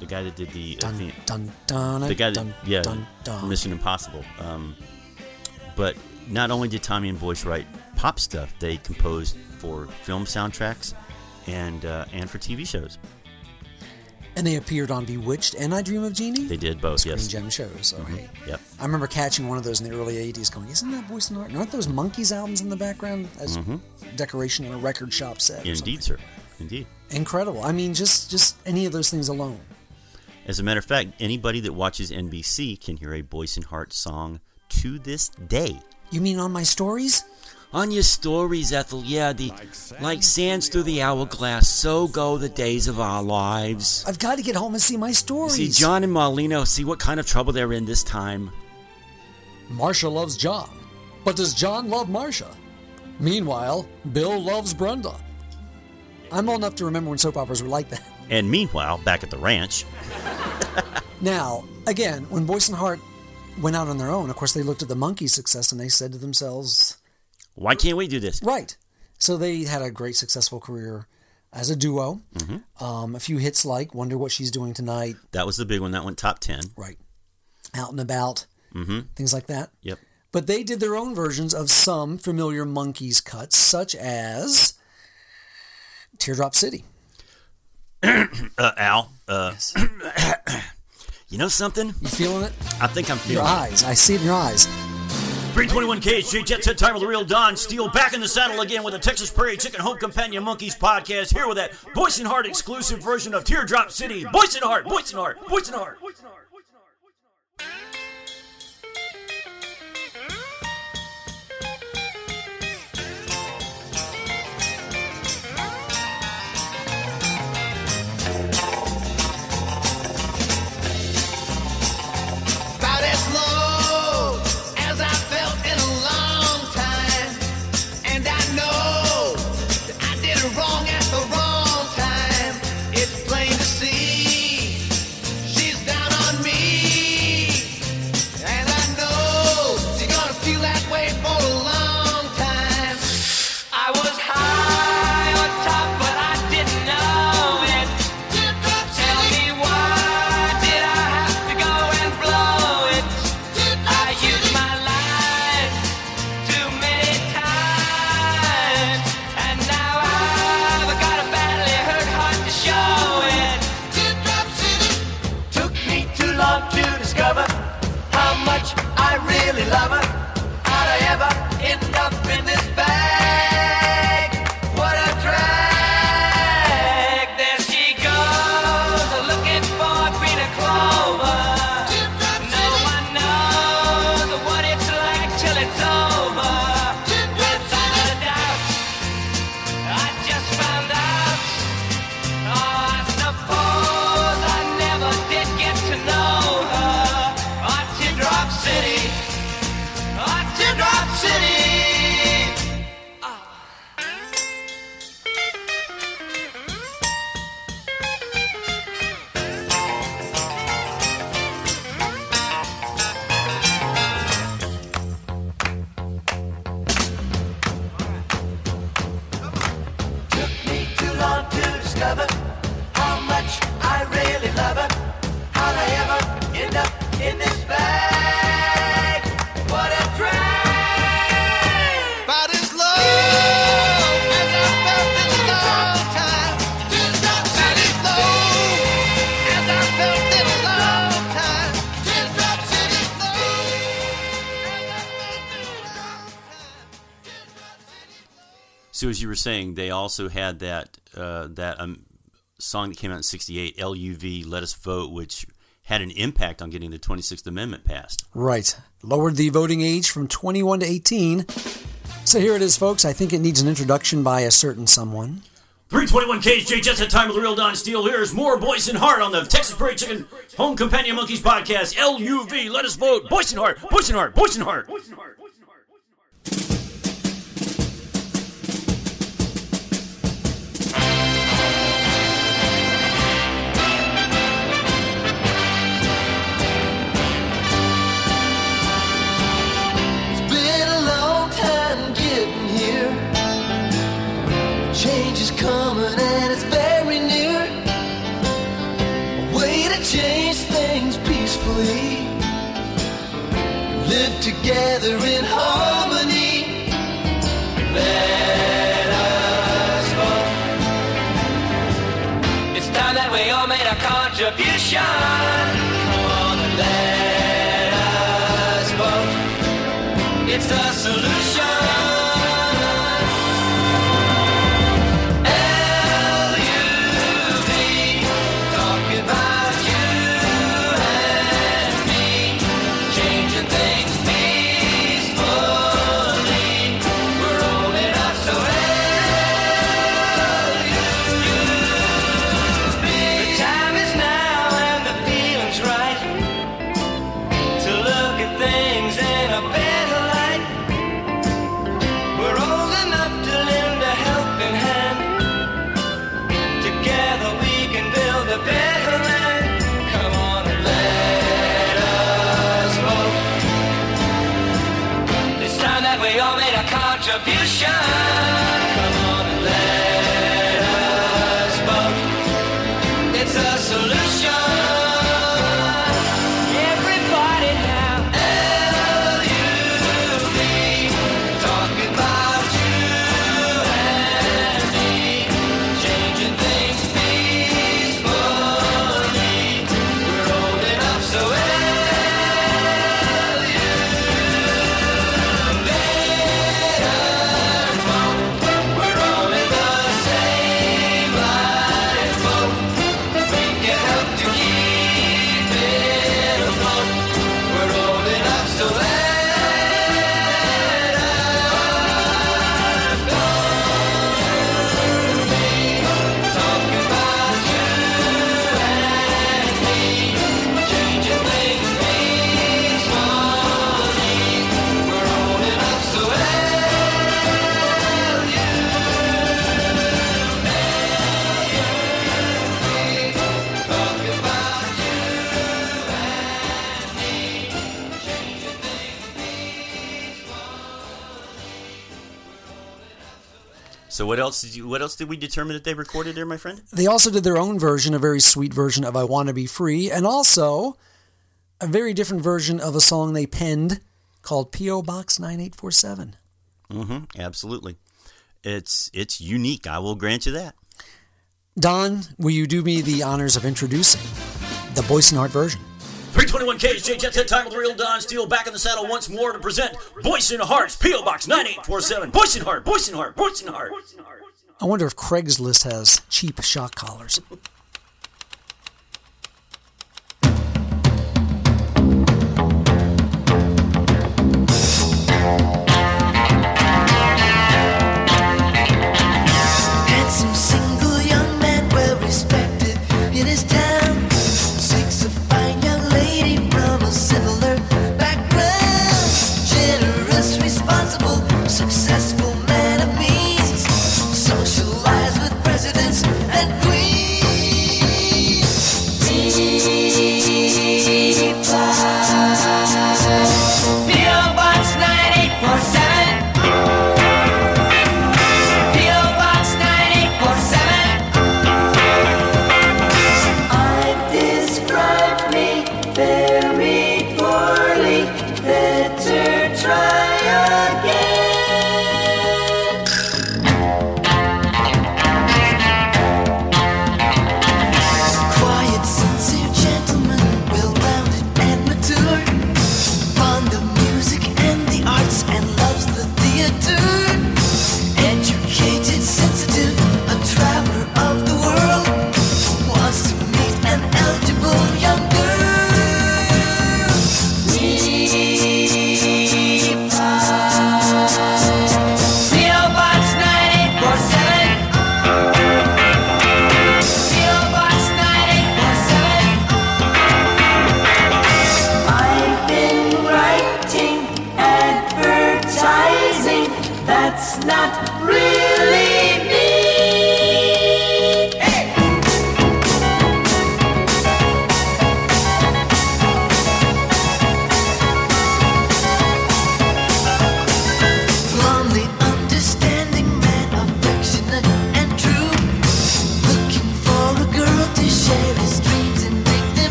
the guy that did the Dun theme- dun dun. the guy that yeah dun, dun. Mission Impossible. Um, but not only did Tommy and Boyce write pop stuff, they composed for film soundtracks and uh, and for TV shows. And they appeared on Bewitched and I Dream of Jeannie. They did both. Screen yes. Gem shows. So hey, Yep. I remember catching one of those in the early '80s, going, "Isn't that Boyce and Hart? Aren't those Monkees albums in the background as decoration in a record shop set?" Mm-hmm. Indeed, sir. Indeed. Incredible. I mean, just just any of those things alone. As a matter of fact, anybody that watches NBC can hear a Boyce and Hart song to this day. You mean on my stories? On your stories, Ethel, yeah, the like sands through the hourglass, so go the days of our lives. I've got to get home and see my stories. See, John and Marlena, see what kind of trouble they're in this time. Marcia loves John, but does John love Marcia? Meanwhile, Bill loves Brenda. I'm old enough to remember when soap operas were like that. And meanwhile, back at the ranch, Now, again, when Boyce and Hart went out on their own, of course, they looked at the Monkees' success and they said to themselves, why can't we do this? right. So they had a great, successful career as a duo. Um, a few hits like Wonder What She's Doing Tonight, That was the big one. That went top 10. right. Out and About, things like that. Yep. But they did their own versions of some familiar Monkees cuts, such as Teardrop City. Uh, Al, uh, you know something? You feeling it? I think I'm feeling it. Your eyes. I see it in your eyes. 321 KHJ Jet Set Time with the Real Don. Steele back in the saddle again with the Texas Prairie Chicken Home Companion Monkees podcast. Here with that Boyce and Hart exclusive version of Teardrop City. And Hart, Boyce and Hart, Boyce and So as you were saying, they also had that uh, that um, song that came out in '68, "LUV," "Let Us Vote," which had an impact on getting the 26th Amendment passed. Right. Lowered the voting age from 21 to 18. So here it is, folks. I think it needs an introduction by a certain someone. 321 KHJ, just at time with the real Don Steele. Here's more Boyce and Hart on the Texas Prairie Chicken Home Companion Monkees podcast. LUV, let us vote. Boyce and Hart, Boyce and Hart, Boyce and Hart. It's together in harmony. So what else did you? What else did we determine that they recorded there, my friend? They also did their own version, a very sweet version of I Want to Be Free, and also a very different version of a song they penned called P.O. Box 9847. Mm-hmm. Absolutely. It's it's unique. I will grant you that. Don, will you do me the honors of introducing the Boyce and Hart version? 321 KHJ, Jet Set Time with real Don Steele back in the saddle once more to present Boyce and Hart's P.O. Box 9847. Boyce and Hart, Boyce and Hart, Boyce and Hart. I wonder if Craigslist has cheap shock collars.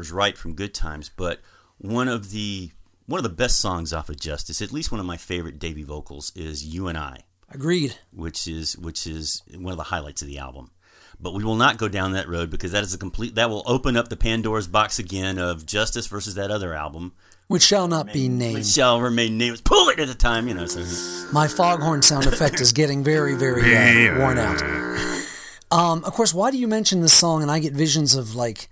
Remember right from Good Times, but one of the one of the best songs off of Justus, at least one of my favorite Davy vocals, is "You and I," Agreed. which is which is one of the highlights of the album. But we will not go down that road because that is a complete that will open up the Pandora's box again of Justus versus that other album, Which shall not be which named. shall remain nameless. Pull it at the time, you know. So My foghorn sound effect is getting very, very uh, worn out. Um, of course, why do you mention this song and I get visions of like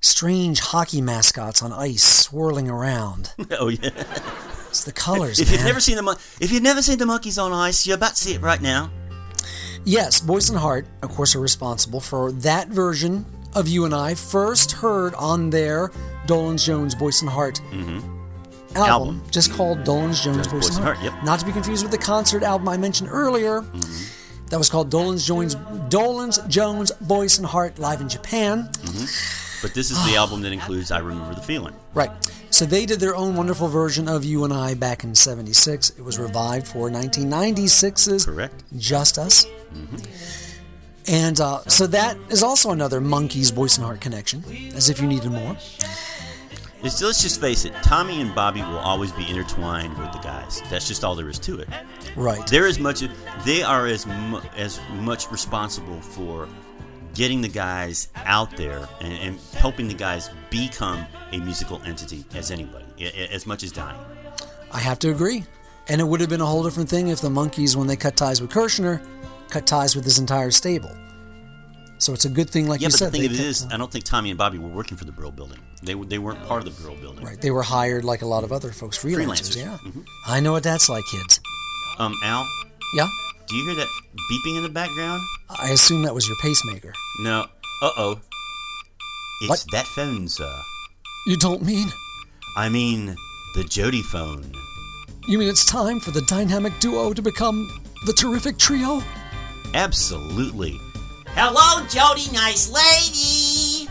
strange hockey mascots on ice swirling around? oh yeah. It's the colors, If man. you've never seen the mon- if you've never seen the Monkees on ice, you're about to see it right now. Yes, Boyce and Hart, of course, are responsible for that version of You and I, first heard on their Dolenz Jones Boyce and Hart mm-hmm. album, Album. just called Dolenz Jones Boyce and Hart. yep. Not to be confused with the concert album I mentioned earlier. Mm-hmm. That was called Dolenz Jones Dolenz Jones Boyce and Hart live in Japan. Mm-hmm. But this is the album that includes "I Remember the Feeling." Right. So they did their own wonderful version of You and I back in 76. It was revived for 1996's Correct. Just Us. And uh, so that is also another Monkees Boyce and Hart connection, as if you needed more. It's, let's just face it, Tommy and Bobby will always be intertwined with the guys. That's just all there is to it. Right. They're as much they are as mu- as much responsible for getting the guys out there and, and helping the guys become a musical entity as anybody, as much as Donnie. I have to agree. And it would have been a whole different thing if the Monkees, when they cut ties with Kirshner, cut ties with his entire stable. So it's a good thing, like Yeah, you but said. the thing they of it is, I don't think Tommy and Bobby were working for the Brill Building. They were, they weren't part of the Brill Building. right, they were hired like a lot of other folks, freelancers. Freelancers. Yeah, Mhm. I know what that's like, kids. Um, Al, Yeah, do you hear that beeping in the background? I assume that was your pacemaker. No. Uh oh. It's What? that phone, sir. You don't mean? I mean, the Jody phone. You mean it's time for the dynamic duo to become the terrific trio? Absolutely. Hello, Jody, nice lady.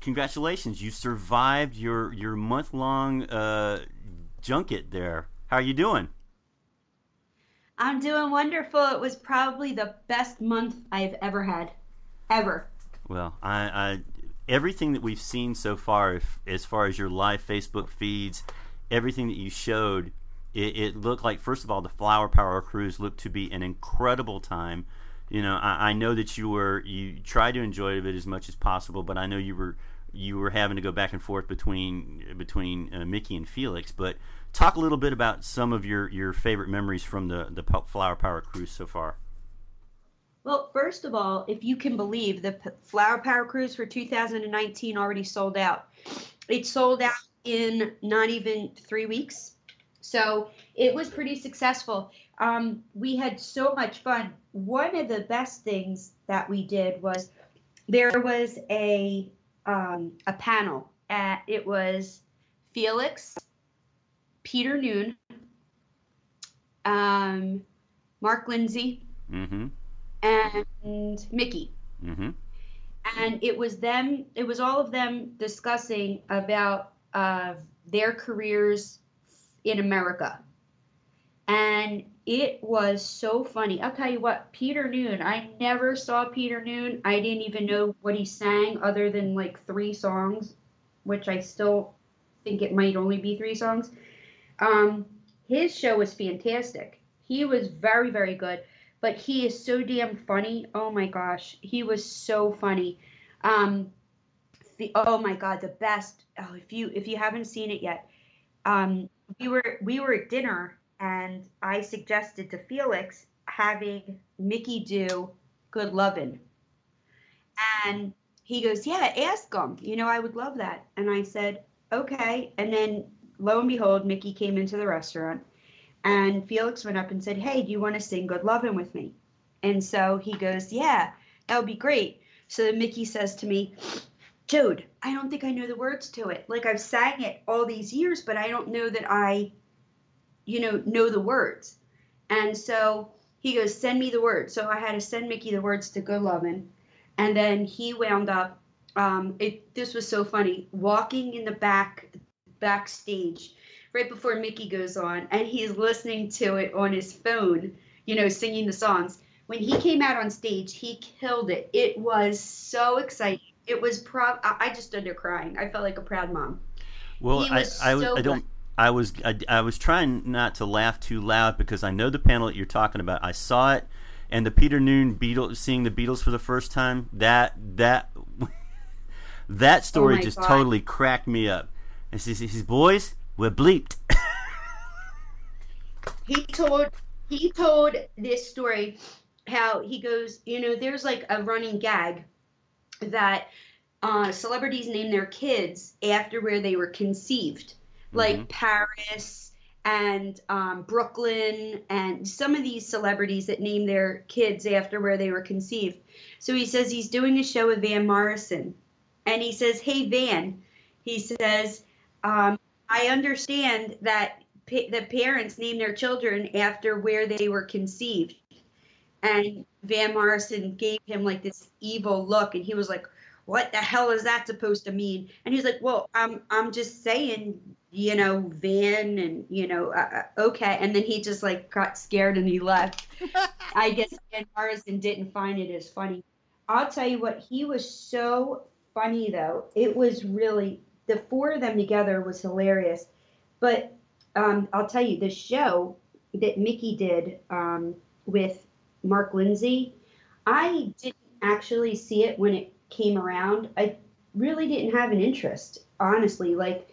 Congratulations, you survived your your month long uh, junket there. How are you doing? I'm doing wonderful. It was probably the best month I've ever had. Ever. Well, I, I everything that we've seen so far, if, as far as your live Facebook feeds, everything that you showed, it, it looked like first of all the Flower Power cruise looked to be an incredible time. You know, I, I know that you were you tried to enjoy it as much as possible, but I know you were you were having to go back and forth between between uh, Micky and Felix. But talk a little bit about some of your, your favorite memories from the the Flower Power cruise so far. Well, first of all, if you can believe the Flower Power Cruise for 2019 already sold out. It sold out in not even three weeks. So it was pretty successful. Um, we had so much fun. One of the best things that we did was there was a um, a panel. At, it was Felix, Peter Noone, um, Mark Lindsay, Mm-hmm. and Micky. Mm-hmm. And it was them, it was all of them discussing about uh, their careers in America. And it was so funny. I'll tell you what, Peter Noone, I never saw Peter Noone. I didn't even know what he sang other than like three songs, which I still think it might only be three songs. Um, his show was fantastic. He was very, very good but he is so damn funny. Oh my gosh, he was so funny. Um, the oh my god, the best. Oh, if you if you haven't seen it yet, um, we were we were at dinner and I suggested to Felix having Micky do "Good Lovin'," and he goes, "Yeah, ask him. You know, I would love that." And I said, "Okay." And then lo and behold, Micky came into the restaurant and Felix went up and said, Hey, do you want to sing Good Lovin' with me? And so he goes, Yeah, that would be great. So Micky says to me, Jode, I don't think I know the words to it. Like I've sang it all these years, but I don't know that I, you know, know the words. And so he goes, Send me the words. So I had to send Micky the words to Good Lovin'. And then he wound up um, it this was so funny. Walking in the back backstage right before Micky goes on, and he's listening to it on his phone. You know, singing the songs. When he came out on stage, he killed it. It was so exciting. It was proud. I just stood there crying. I felt like a proud mom. Well, I, was I, so I don't. I was I, I was trying not to laugh too loud because I know the panel that you're talking about. I saw it, and the Peter Noone Beatles seeing the Beatles for the first time. That that that story Oh just God. totally cracked me up. He says, he "Boys, we're bleeped." he told he told this story how he goes you know there's like a running gag that uh, celebrities name their kids after where they were conceived. Like paris and um, brooklyn and some of these celebrities that name their kids after where they were conceived. So he says he's doing a show with van morrison. And he says hey van he says um, i understand that pa- the parents name their children after where they were conceived. And Van Morrison gave him like this evil look, and he was like, "What the hell is that supposed to mean?" And he's like, "Well, I'm I'm just saying, you know, Van, and you know, uh, uh, okay." And then he just like got scared and he left. I guess Van Morrison didn't find it as funny. I'll tell you what, he was so funny though. It was really the four of them together was hilarious. But um, I'll tell you, the show that Micky did um, with Mark Lindsay, I didn't actually see it when it came around. I really didn't have an interest, honestly. Like,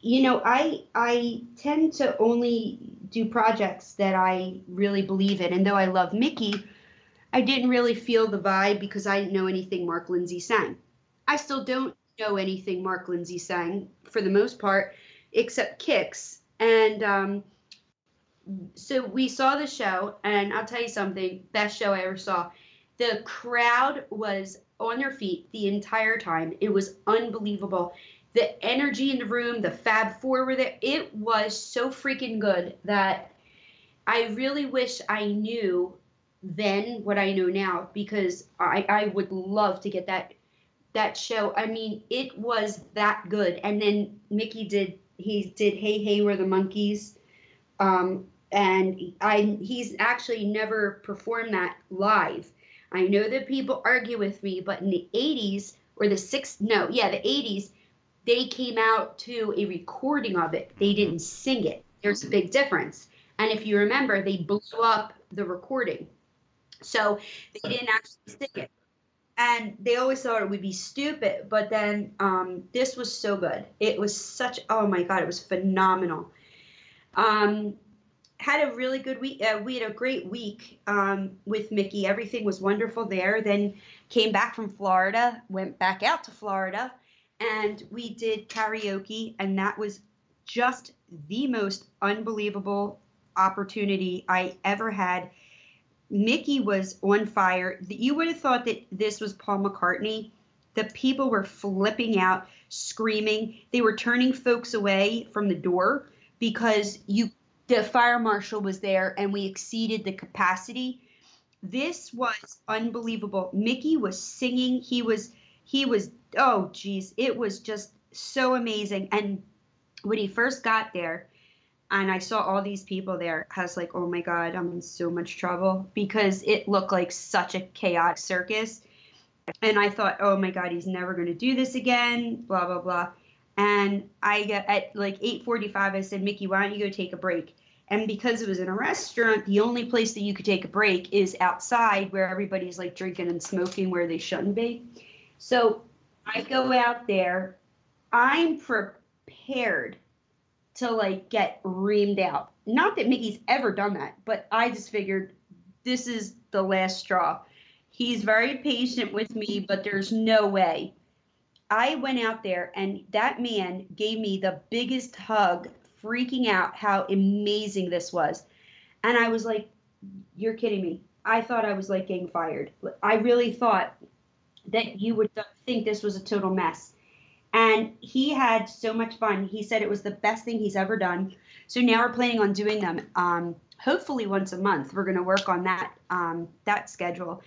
you know, I I tend to only do projects that I really believe in, and though I love Micky, I didn't really feel the vibe because I didn't know anything Mark Lindsay sang. I still don't know anything Mark Lindsay sang for the most part, except kicks. And um, so we saw the show, and I'll tell you something best show I ever saw. The crowd was on their feet the entire time. It was unbelievable. The energy in the room, the Fab Four were there. It was so freaking good that I really wish I knew then what I know now because I, I would love to get that that show. I mean, it was that good. And then Micky did he did Hey Hey We're the Monkees. Um, and I he's actually never performed that live. I know that people argue with me, but in the 80s or the six no, yeah, the 80s, they came out to a recording of it. They didn't sing it. There's a big difference. And if you remember, they blew up the recording. So they didn't actually sing it. And they always thought it would be stupid, but then um, this was so good. It was such, oh my God, it was phenomenal. Um, had a really good week. Uh, we had a great week um, with Micky. Everything was wonderful there. Then came back from Florida, went back out to Florida, and we did karaoke, and that was just the most unbelievable opportunity I ever had. Micky was on fire. You would have thought that this was Paul McCartney. The people were flipping out, screaming. They were turning folks away from the door because you the fire marshal was there and we exceeded the capacity. This was unbelievable. Micky was singing. He was he was oh geez, it was just so amazing. And when he first got there, and I saw all these people there, I was like, oh my god, I'm in so much trouble because it looked like such a chaotic circus. And I thought, oh my god, he's never going to do this again. Blah blah blah. And I got at like 8:45. I said, Micky, why don't you go take a break? And because it was in a restaurant, the only place that you could take a break is outside where everybody's like drinking and smoking where they shouldn't be. So I go out there. I'm prepared to like get reamed out. Not that Micky's ever done that, but I just figured this is the last straw. He's very patient with me, but there's no way. I went out there and that man gave me the biggest hug, freaking out how amazing this was. And I was like, You're kidding me. I thought I was like getting fired. I really thought that you would think this was a total mess. And he had so much fun. He said it was the best thing he's ever done. So now we're planning on doing them um, hopefully once a month. We're going to work on that um, that schedule.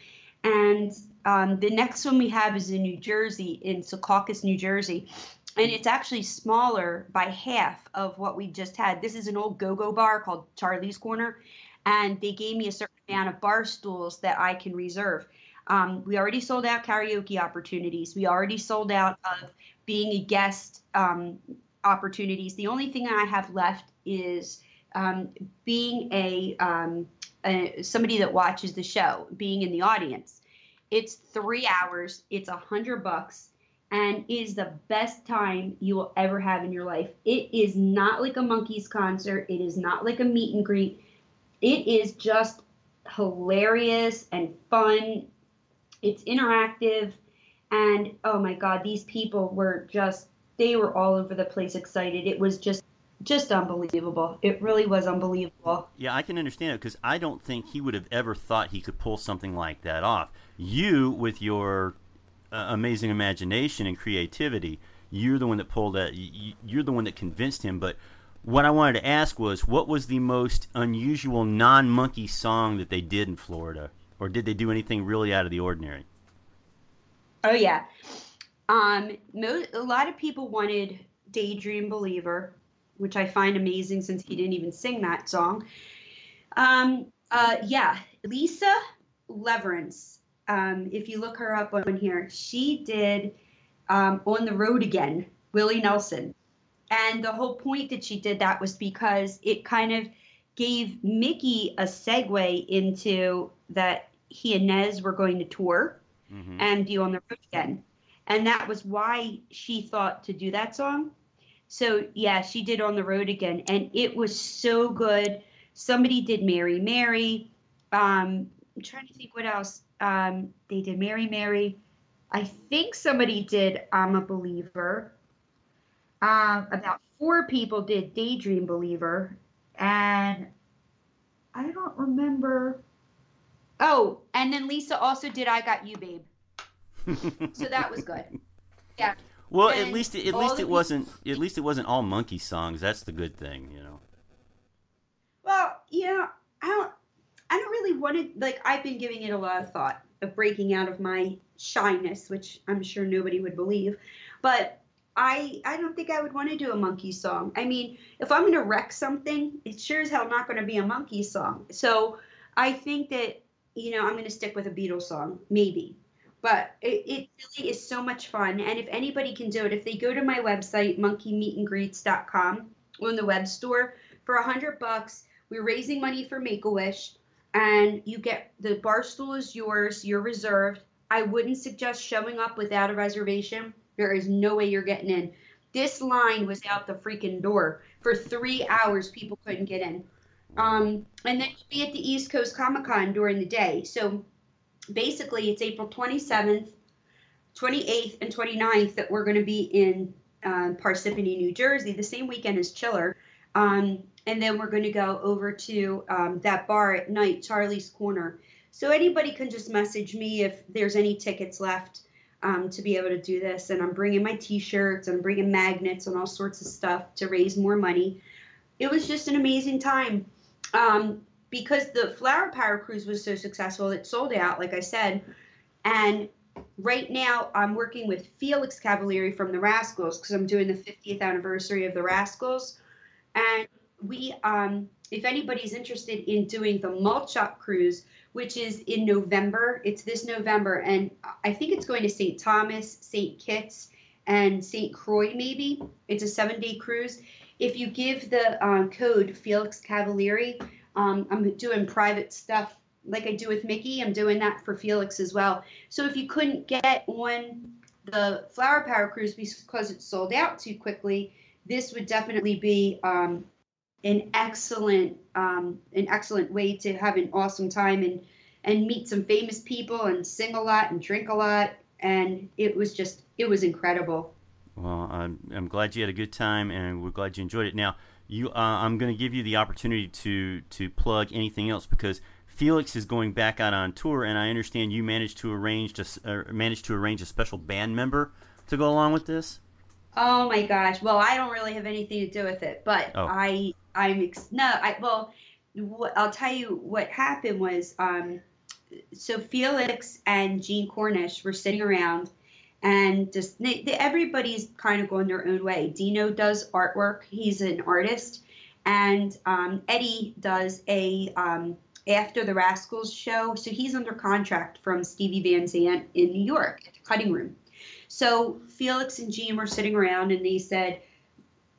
And um, the next one we have is in New Jersey, in Secaucus, New Jersey. And it's actually smaller by half of what we just had. This is an old go go bar called Charlie's Corner. And they gave me a certain amount of bar stools that I can reserve. Um, we already sold out karaoke opportunities. We already sold out of being a guest um, opportunities. The only thing I have left is um, being a, um, a somebody that watches the show, being in the audience. It's three hours. It's a hundred bucks, and is the best time you will ever have in your life. It is not like a Monkees concert. It is not like a meet and greet. It is just hilarious and fun. It's interactive, and oh my god, these people were just they were all over the place excited. It was just just unbelievable. It really was unbelievable. Yeah, I can understand it because I don't think he would have ever thought he could pull something like that off. You, with your uh, amazing imagination and creativity, you're the one that pulled that. You, you're the one that convinced him. But what I wanted to ask was, what was the most unusual non-Monkee song that they did in Florida, or did they do anything really out of the ordinary? Oh yeah. Um, mo- a lot of people wanted Daydream Believer, which I find amazing since he didn't even sing that song. Um, uh, yeah, Lisa Leverance. Um, if you look her up on here, she did um, On the Road Again, Willie Nelson. And the whole point that she did that was because it kind of gave Micky a segue into that he and Nez were going to tour Mm-hmm. and do On the Road Again. And that was why she thought to do that song. So yeah, she did On the Road Again, and it was so good. Somebody did Mary Mary. Um, I'm trying to think what else. Um, they did Mary Mary. I think somebody did I'm a Believer. Um, about four people did Daydream Believer, and I don't remember. Oh, and then Lisa also did I Got You, Babe. So that was good. Yeah. Well, at least at least it wasn't at least it wasn't all Monkee songs. That's the good thing, you know. Well, you know, I don't I don't really want to like I've been giving it a lot of thought of breaking out of my shyness, which I'm sure nobody would believe. But I I don't think I would want to do a Monkee song. I mean, if I'm gonna wreck something, it's sure as hell not gonna be a Monkee song. So I think that, you know, I'm gonna stick with a Beatles song, maybe. But it, it really is so much fun. And if anybody can do it, if they go to my website, monkeymeetandgreets.com, on the web store, for a hundred bucks, we're raising money for Make a Wish, and you get the bar stool is yours. You're reserved. I wouldn't suggest showing up without a reservation. There is no way you're getting in. This line was out the freaking door for three hours. People couldn't get in. Um, and then you'll be at the East Coast Comic Con during the day. So basically, it's April 27th, 28th, and 29th that we're going to be in um, Parsippany, New Jersey, the same weekend as Chiller. Um, and then we're going to go over to um, that bar at night, Charlie's Corner. So anybody can just message me if there's any tickets left um, to be able to do this. And I'm bringing my T-shirts I'm bringing magnets and all sorts of stuff to raise more money. It was just an amazing time um, because the Flower Power Cruise was so successful. It sold out, like I said, and right now I'm working with Felix Cavaliere from the Rascals because I'm doing the 50th anniversary of the Rascals, and we, um, if anybody's interested in doing the Malt Shop Cruise, which is in November, it's this November, and I think it's going to St. Thomas, St. Kitts, and St. Croix. Maybe it's a seven-day cruise. If you give the um, code Felix Cavaliere, um, I'm doing private stuff like I do with Micky. I'm doing that for Felix as well. So if you couldn't get on the Flower Power Cruise because it sold out too quickly, this would definitely be um, an excellent um, an excellent way to have an awesome time and and meet some famous people and sing a lot and drink a lot. And it was just it was incredible. Well, I'm, I'm glad you had a good time, and we're glad you enjoyed it. Now, you, uh, I'm going to give you the opportunity to to plug anything else because Felix is going back out on tour, and I understand you managed to arrange to uh, managed to arrange a special band member to go along with this. Oh my gosh. Well, I don't really have anything to do with it, but Oh. I I'm ex- no, I well, what, I'll tell you what happened was um so Felix and Gene Cornish were sitting around, and just they, they, everybody's kind of going their own way. Dino does artwork; he's an artist, and um, Eddie does a um, after the Rascals show. So he's under contract from Stevie Van Zandt in New York at the cutting room. So Felix and Gene were sitting around, and they said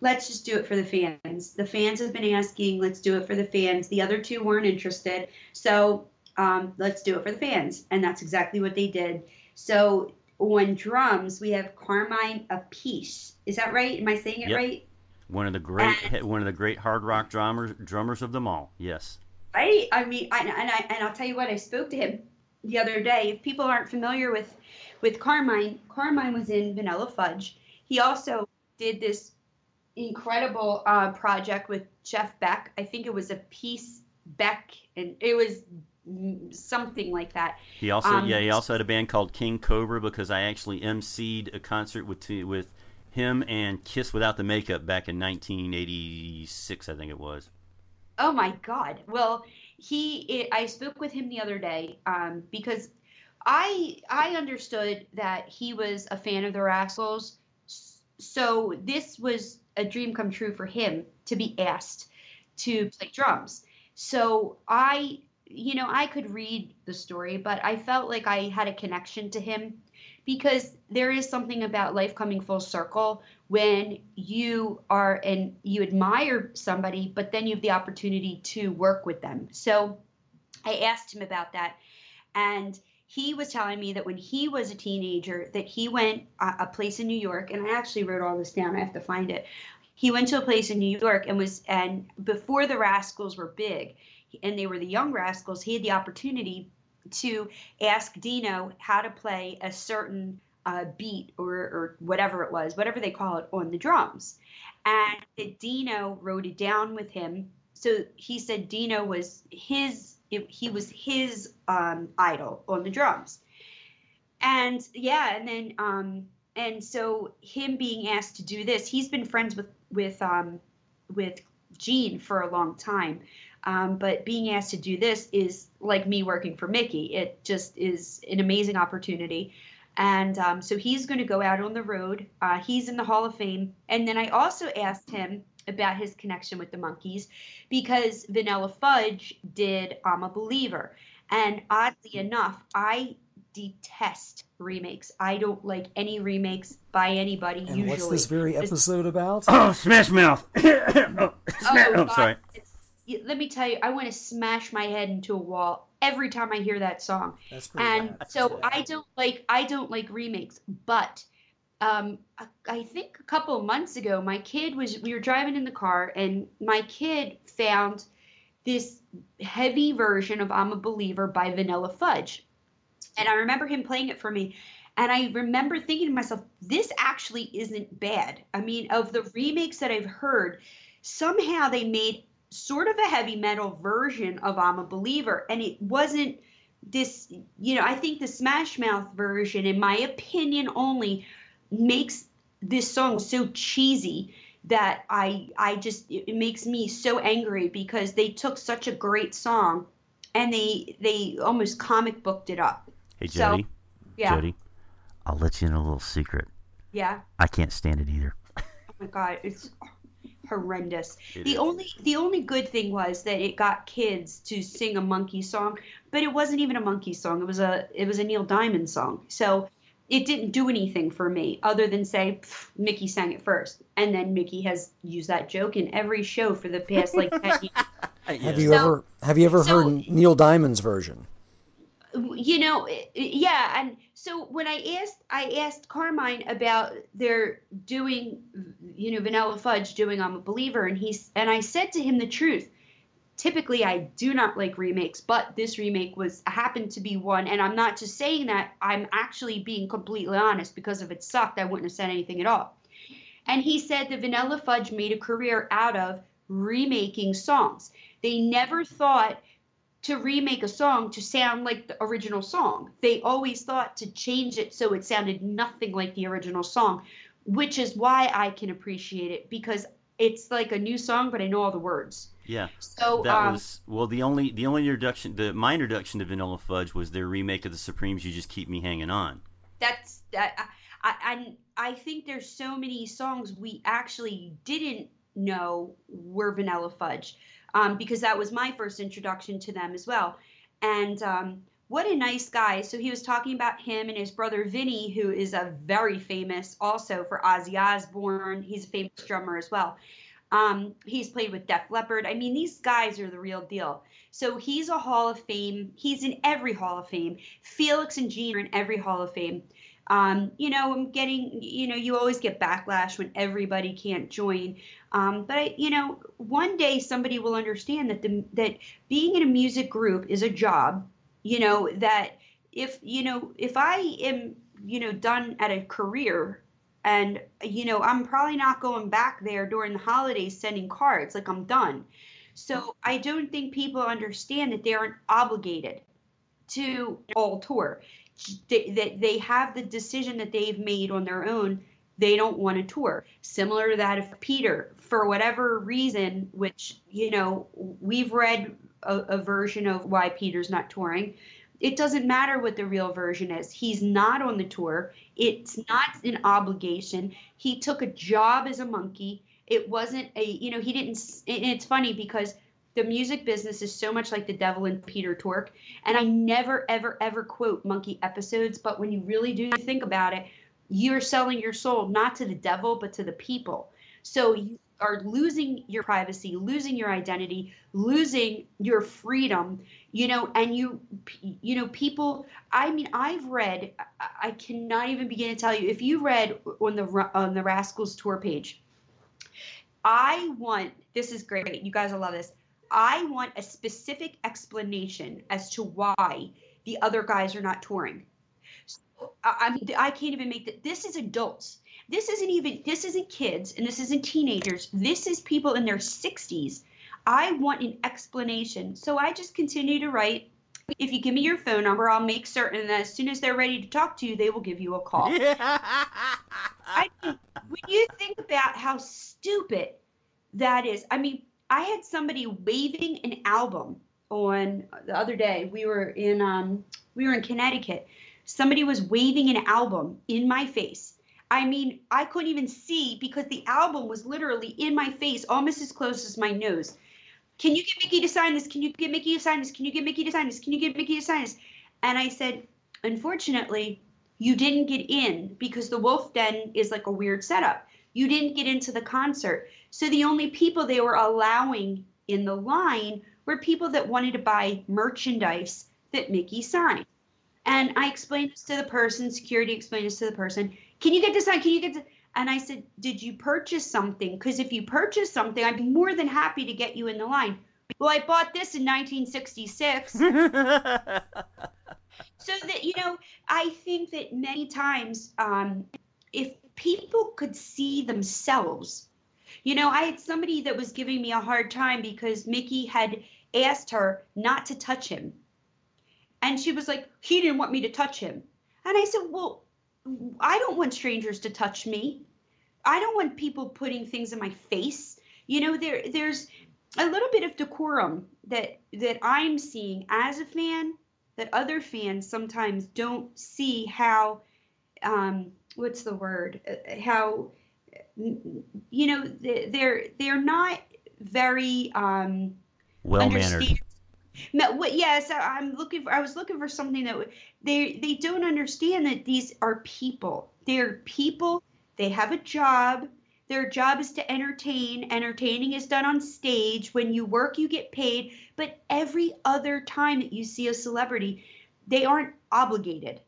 let's just do it for the fans. The fans have been asking, let's do it for the fans. The other two weren't interested, so um, let's do it for the fans. And that's exactly what they did. So on drums, we have Carmine Appice. Is that right? Am I saying it Yep. right? One of the great one of the great hard rock drummers drummers of them all. Yes. Right? I mean, I, and I and I'll tell you what, I spoke to him the other day. If people aren't familiar with with Carmine, Carmine was in Vanilla Fudge. He also did this incredible uh, project with Jeff Beck. I think it was a piece Beck, and it was something like that. He also Um, yeah he also had a band called King Cobra because I actually emceed a concert with two- with him and Kiss without the makeup back in 1986 I think it was. Oh my God! Well, he I spoke with him the other day um, because I I understood that he was a fan of the Rascals, so this was a dream come true for him to be asked to play drums. So I, you know, I could read the story, but I felt like I had a connection to him because there is something about life coming full circle when you are and you admire somebody, but then you have the opportunity to work with them. So I asked him about that, and he was telling me that when he was a teenager, that he went a, a place in New York, and I actually wrote all this down. I have to find it. He went to a place in New York and was and before the Rascals were big, and they were the Young Rascals. He had the opportunity to ask Dino how to play a certain uh, beat or, or whatever it was, whatever they call it, on the drums. And Dino wrote it down with him. So he said Dino was his, he was his um, idol on the drums. And yeah, and then um, and so him being asked to do this, he's been friends with with um, with Gene for a long time. Um, but being asked to do this is like me working for Micky. It just is an amazing opportunity. And um, so he's going to go out on the road. Uh, he's in the Hall of Fame. And then I also asked him about his connection with the Monkees because Vanilla Fudge did I'm a Believer. And oddly enough, I detest remakes. I don't like any remakes by anybody And usually. what's this very episode about? Oh, Smash Mouth. oh, Oh, oh, sorry. It's- y- Let me tell you, I want to smash my head into a wall every time I hear that song. And bad. so I don't like I don't like remakes, but um, I- I think a couple of months ago, my kid was we were driving in the car, and my kid found this heavy version of "I'm a Believer" by Vanilla Fudge, and I remember him playing it for me. And I remember thinking to myself, this actually isn't bad. I mean, of the remakes that I've heard, somehow they made sort of a heavy metal version of I'm a Believer. And it wasn't this, you know, I think the Smash Mouth version, in my opinion only, makes this song so cheesy that I I just it makes me so angry because they took such a great song and they they almost comic booked it up. Hey So, Jody. Yeah. Jody. I'll let you in a little secret. Yeah. I can't stand it either. Oh my god, it's horrendous. It the is. only the only good thing was that it got kids to sing a Monkee song, but it wasn't even a Monkee song. It was a it was a Neil Diamond song. So it didn't do anything for me other than say Micky sang it first, and then Micky has used that joke in every show for the past like ten years. Have you So- ever have you ever so- heard Neil Diamond's version? You know yeah and so when i asked i asked carmine about their doing you know vanilla fudge doing i'm a believer and he's and i said to him the truth. Typically i do not like remakes but this remake was happened to be one and i'm not just saying that i'm actually being completely honest because if it sucked i wouldn't have said anything at all. And he said that vanilla fudge made a career out of remaking songs. They never thought to remake a song to sound like the original song. They always thought to change it so it sounded nothing like the original song, which is why I can appreciate it because it's like a new song, but I know all the words. Yeah. So That um, was well. The only the only introduction, the my introduction to Vanilla Fudge was their remake of the Supremes. You just keep me hanging on. that's that. I, I, I think there's so many songs we actually didn't know were Vanilla Fudge, um, because that was my first introduction to them as well. And um, what a nice guy. So he was talking about him and his brother Vinny, who is a very famous also for Ozzy Osbourne. He's a famous drummer as well. Um, he's played with Def Leppard. I mean, these guys are the real deal. So he's a Hall of Fame. He's in every Hall of Fame. Felix and Gene are in every Hall of Fame. Um, you know, I'm getting, you know, you always get backlash when everybody can't join. Um, but I, you know, one day somebody will understand that the that being in a music group is a job. You know that if you know if I am you know done at a career and you know i'm probably not going back there during the holidays sending cards like i'm done so i don't think people understand that they aren't obligated to all tour that they have the decision that they've made on their own they don't want to tour similar to that of peter for whatever reason which you know we've read a, a version of why peter's not touring it doesn't matter what the real version is. He's not on the tour. It's not an obligation. He took a job as a Monkee. It wasn't a, you know, he didn't. And it's funny because the music business is so much like the devil and Peter Tork. And I never, ever, ever quote Monkee episodes. But when you really do think about it, you're selling your soul not to the devil, but to the people. So you are losing your privacy, losing your identity, losing your freedom, you know, and you, you know, people, I mean, I've read, I cannot even begin to tell you, if you read on the, on the Rascals tour page, I want, this is great. You guys will love this. I want a specific explanation as to why the other guys are not touring. So, I mean, I can't even make that. This is adults this isn't even this isn't kids and this isn't teenagers this is people in their 60s i want an explanation so i just continue to write if you give me your phone number i'll make certain that as soon as they're ready to talk to you they will give you a call I, when you think about how stupid that is i mean i had somebody waving an album on the other day we were in um we were in connecticut somebody was waving an album in my face I mean, I couldn't even see because the album was literally in my face, almost as close as my nose. Can you get Micky to sign this? Can you get Micky to sign this? Can you get Micky to sign this? Can you get Micky to sign this? And I said, unfortunately, you didn't get in because the Wolf Den is like a weird setup. You didn't get into the concert. So the only people they were allowing in the line were people that wanted to buy merchandise that Micky signed. And I explained this to the person, security explained this to the person. Can you get this on? Can you get this? And I said, Did you purchase something? Because if you purchase something, I'd be more than happy to get you in the line. Well, I bought this in 1966. so that, you know, I think that many times, um, if people could see themselves, you know, I had somebody that was giving me a hard time because Micky had asked her not to touch him. And she was like, he didn't want me to touch him. And I said, well, I don't want strangers to touch me. I don't want people putting things in my face. You know, there there's a little bit of decorum that that I'm seeing as a fan that other fans sometimes don't see how um what's the word Uh, how you know they're they're not very um well mannered. Yes, I- I'm looking for. I was looking for something that would- they they don't understand that these are people. They're people. They have a job. Their job is to entertain. Entertaining is done on stage. When you work, you get paid. But every other time that you see a celebrity, they aren't obligated.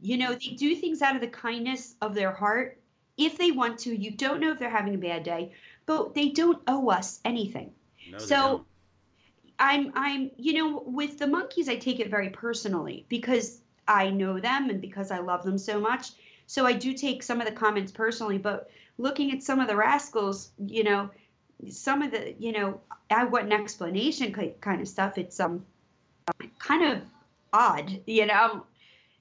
You know, they do things out of the kindness of their heart if they want to. You don't know if they're having a bad day, but they don't owe us anything. No, so. I'm I'm you know with the Monkees I take it very personally because I know them and because I love them so much. So I do take some of the comments personally, but looking at some of the rascals, you know, some of the you know I want an explanation kind of stuff. It's um kind of odd, you know.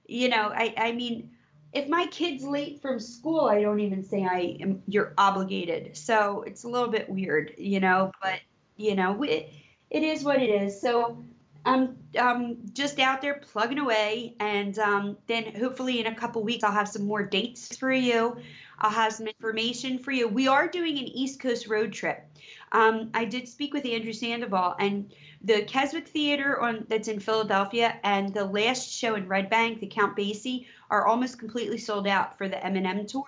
You know, I I mean if my kid's late from school, I don't even say I am. You're obligated. So it's a little bit weird, you know. But you know, it, it is what it is. So I'm um, just out there plugging away, and um, then hopefully in a couple weeks I'll have some more dates for you. I'll have some information for you. We are doing an East Coast road trip. Um, I did speak with Andrew Sandoval, and the Keswick Theater on that's in Philadelphia, and the last show in Red Bank, the Count Basie, are almost completely sold out for the Eminem tour.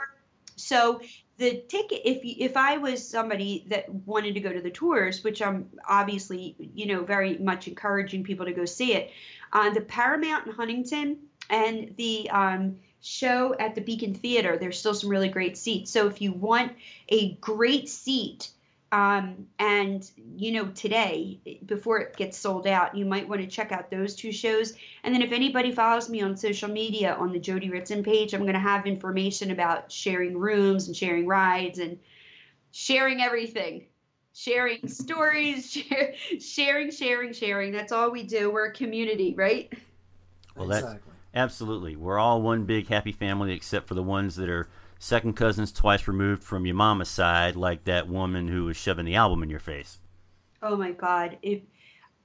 So the ticket, if if I was somebody that wanted to go to the tours, which I'm obviously you know very much encouraging people to go see it, uh, the Paramount in Huntington and the um, show at the Beacon Theater, there's still some really great seats. So if you want a great seat um, and you know today before it gets sold out you might want to check out those two shows. And then if anybody follows me on social media on the jody ritson page i'm going to have information about sharing rooms and sharing rides and sharing everything. Sharing stories share, sharing sharing sharing. That's all we do. We're a community right? Well, that's Exactly. absolutely. We're all one big happy family, except for the ones that are second cousins twice removed from your mama's side, like that woman who was shoving the album in your face. Oh my God. If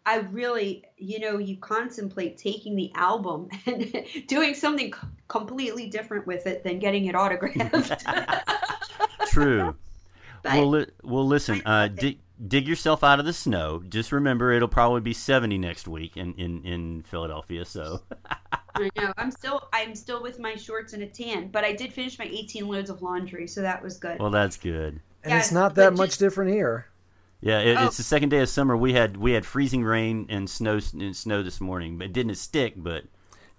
I really, you know, you contemplate taking the album and doing something completely different with it than getting it autographed. True. But- well, li- well, listen. Uh, dig yourself out of the snow. Just remember, it'll probably be seventy next week in in, in Philadelphia. So, I know. I'm still I'm still with my shorts and a tan, but I did finish my 18 loads of laundry, so that was good. well, that's good. And Yeah, it's not but that just- much different here. Yeah, it, Oh. it's the second day of summer. We had we had freezing rain and snow and snow this morning, but it didn't stick. But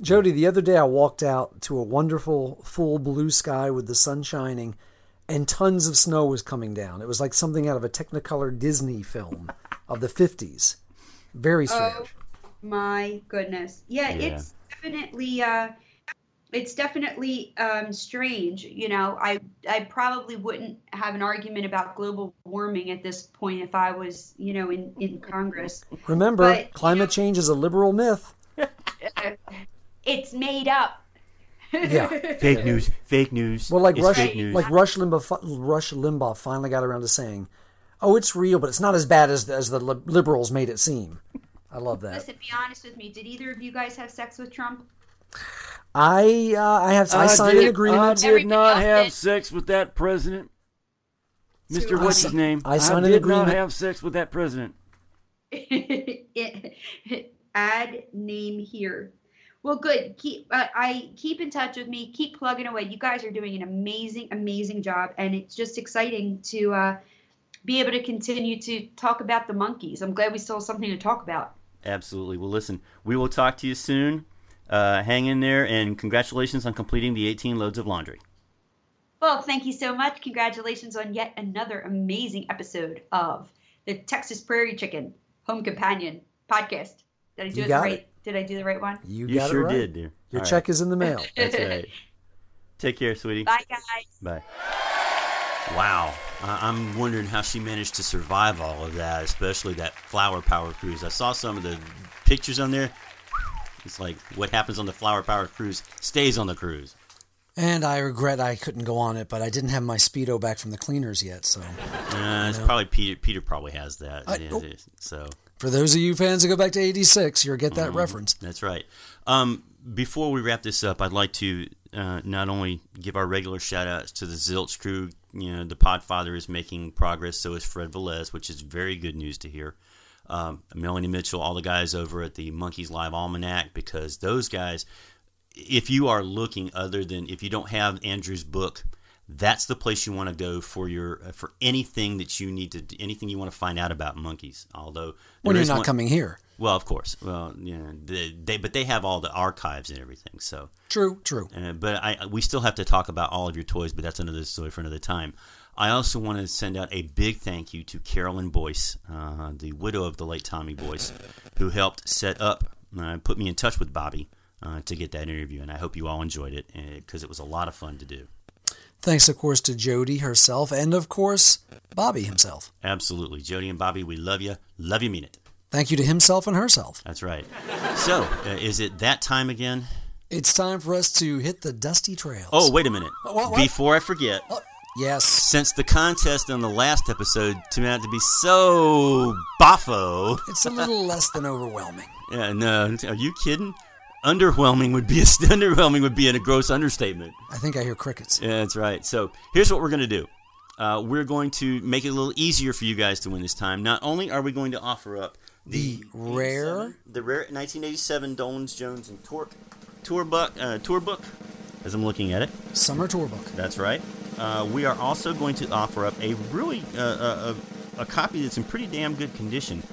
Jody, the other day I walked out to a wonderful full blue sky with the sun shining and tons of snow was coming down. It was like something out of a Technicolor Disney film of the 50s. Very strange. Oh my goodness. Yeah, Yeah. it's definitely uh it's definitely um strange, you know. I I probably wouldn't have an argument about global warming at this point if I was, you know, in in Congress. Remember, but, you climate know- change is a liberal myth. It's made up. Yeah. fake news, fake news. Well, like It's Rush, fake news. like Rush Limbaugh, Rush Limbaugh finally got around to saying, "Oh, it's real, but it's not as bad as as the liberals made it seem." I love that. Listen, be honest with me. Did either of you guys have sex with Trump? I uh, I have I, signed an agreement. I did Everybody not have did. sex with that president. Mr. What's his name? I signed an did agreement. not have sex with that president. Add name here. Well, good. Keep uh, I keep in touch with me. Keep plugging away. You guys are doing an amazing, amazing job, and it's just exciting to uh, be able to continue to talk about the Monkees. I'm glad we still have something to talk about. Absolutely. Well, listen, we will talk to you soon. Uh, hang in there, and congratulations on completing the 18 loads of laundry. Well, thank you so much. Congratulations on yet another amazing episode of the Texas Prairie Chicken Home Companion podcast. Did I do You it right? it. Did I do the right one? You, You got sure it right. did, dear. Your All check is in the mail. That's right. Take care, sweetie. Bye, guys. Bye. Wow. I- I'm wondering how she managed to survive all of that, especially that Flower Power cruise. I saw some of the pictures on there. It's like what happens on the Flower Power cruise stays on the cruise. And I regret I couldn't go on it, but I didn't have my speedo back from the cleaners yet. So, Uh, it's probably Peter. Peter probably has that. I- Yeah, oh. So for those of you fans who go back to '86, you'll get that Mm-hmm. reference. that's right. Um, before we wrap this up, I'd like to uh, not only give our regular shout outs to the Zilch crew. You know, the Podfather is making progress. So is Fred Velez, which is very good news to hear. Um, Melanie Mitchell, all the guys over at the Monkees Live Almanac, because those guys, if you are looking other than if you don't have Andrew's book, that's the place you want to go for your uh, for anything that you need to anything you want to find out about Monkees. Although When you're not one- coming here. well, of course. Well, yeah, they, they but they have all the archives and everything. So, True, true. uh, but I we still have to talk about all of your toys, but that's another story for another time. I also want to send out a big thank you to Carolyn Boyce, uh, the widow of the late Tommy Boyce, who helped set up, uh, put me in touch with Bobby uh, to get that interview, and I hope you all enjoyed it because it was a lot of fun to do. Thanks, of course, to Jody herself, and of course, Bobby himself. Absolutely, Jody and Bobby, we love you, love you, mean it. Thank you to himself and herself. That's right. So, uh, is it that time again? It's time for us to hit the dusty trails. Oh, wait a minute. What- what? Before I forget, yes. since the contest on the last episode turned out to be so boffo, It's a little less than overwhelming. yeah, no, are you kidding? Underwhelming would be a underwhelming would be a gross understatement. I think I hear crickets. Yeah, that's right. So here's what we're going to do. Uh, we're going to make it a little easier for you guys to win this time. Not only are we going to offer up The rare. the rare 1987 Dolenz Jones and Tork tour book, uh, tour book, as I'm looking at it. Summer tour book. That's right. Uh, we are also going to offer up a really uh, a, a, a copy that's in pretty damn good condition.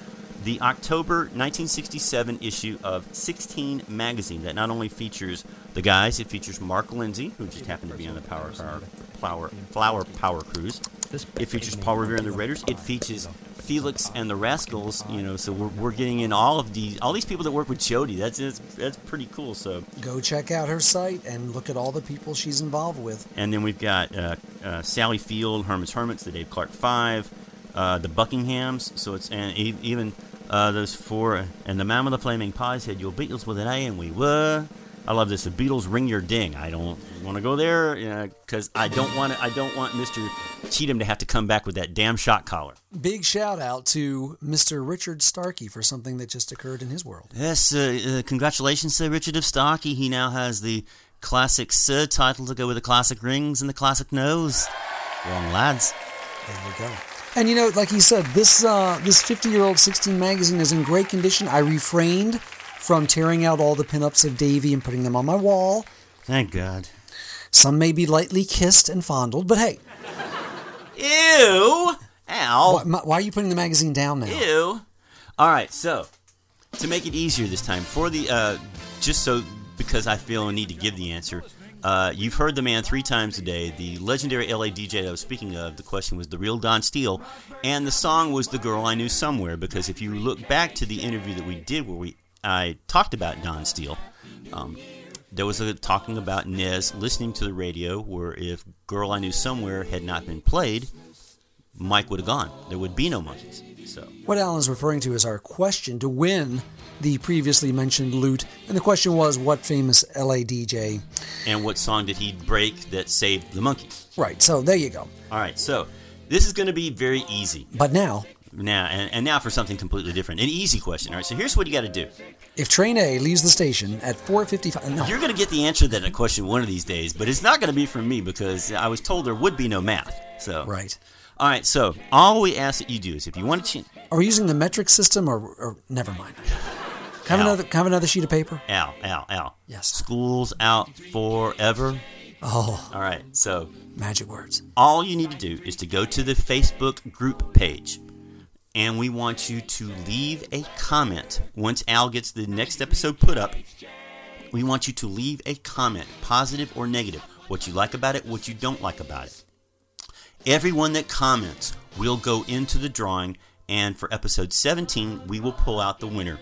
The October 1967 issue of 16 magazine that not only features the guys, it features Mark Lindsay, who just happened to be on the Power Power Flower, Flower Power Cruise. It features Paul Revere and the Raiders. It features Felix and the Rascals. You know, so we're, we're getting in all of these all these people that work with Jody. That's that's, that's pretty cool. So Go check out her site and look at all the people she's involved with. And then we've got uh, uh, Sally Field, Herman's Hermits, the Dave Clark Five, uh, the Buckinghams. So it's and even uh, those four and the Man with the Flaming Pies said, "Your Beatles with an A," and we were. I love this. The Beatles ring your ding. I don't want to go there because I don't want I don't want Mister Cheatham to have to come back with that damn shot collar. Big shout out to Mr. Richard Starkey for something that just occurred in his world. Yes, uh, uh, congratulations, Sir Richard of Starkey. He now has the classic Sir title to go with the classic rings and the classic nose. Wrong lads. There you go. And you know, like he said, this uh, this 50 year old 16 magazine is in great condition. I refrained from tearing out all the pinups of Davy and putting them on my wall. Thank God. Some may be lightly kissed and fondled, but hey, Ew! Ow! why, why are you putting the magazine down now? Ew! All right, so to make it easier this time, for the uh, just so because I feel a need to give the answer. Uh, you've heard the man three times a day. The legendary LA DJ that I was speaking of, the question was the real Don Steele, and the song was "The Girl I Knew Somewhere." Because if you look back to the interview that we did, where we I talked about Don Steele, um, there was a talking about Nez listening to the radio, where if "Girl I Knew Somewhere" had not been played, Mike would have gone. There would be no Monkees. So What Alan's referring to is our question to win the previously mentioned loot. And the question was, what famous LA DJ? and what song did he break that saved the Monkees? Right, so there you go. All right, so this is going to be very easy But now, now, and, and now for something completely different, an easy question. All right, so here's what you got to do. if train A leaves the station at 4.55... No, You're going to get the answer to that question one of these days, but it's not going to be from me because I was told there would be no math. So right. All right, so all we ask that you do is if you want to, ch- Are we using the metric system or, or never mind? Have another, have another sheet of paper? Al, Al, Al. Yes. School's out forever. Oh, All right, so magic words. all you need to do is to go to the Facebook group page. And we want you to leave a comment. Once Al gets the next episode put up, we want you to leave a comment, positive or negative, what you like about it, what you don't like about it. Everyone that comments will go into the drawing, and for episode 17, we will pull out the winner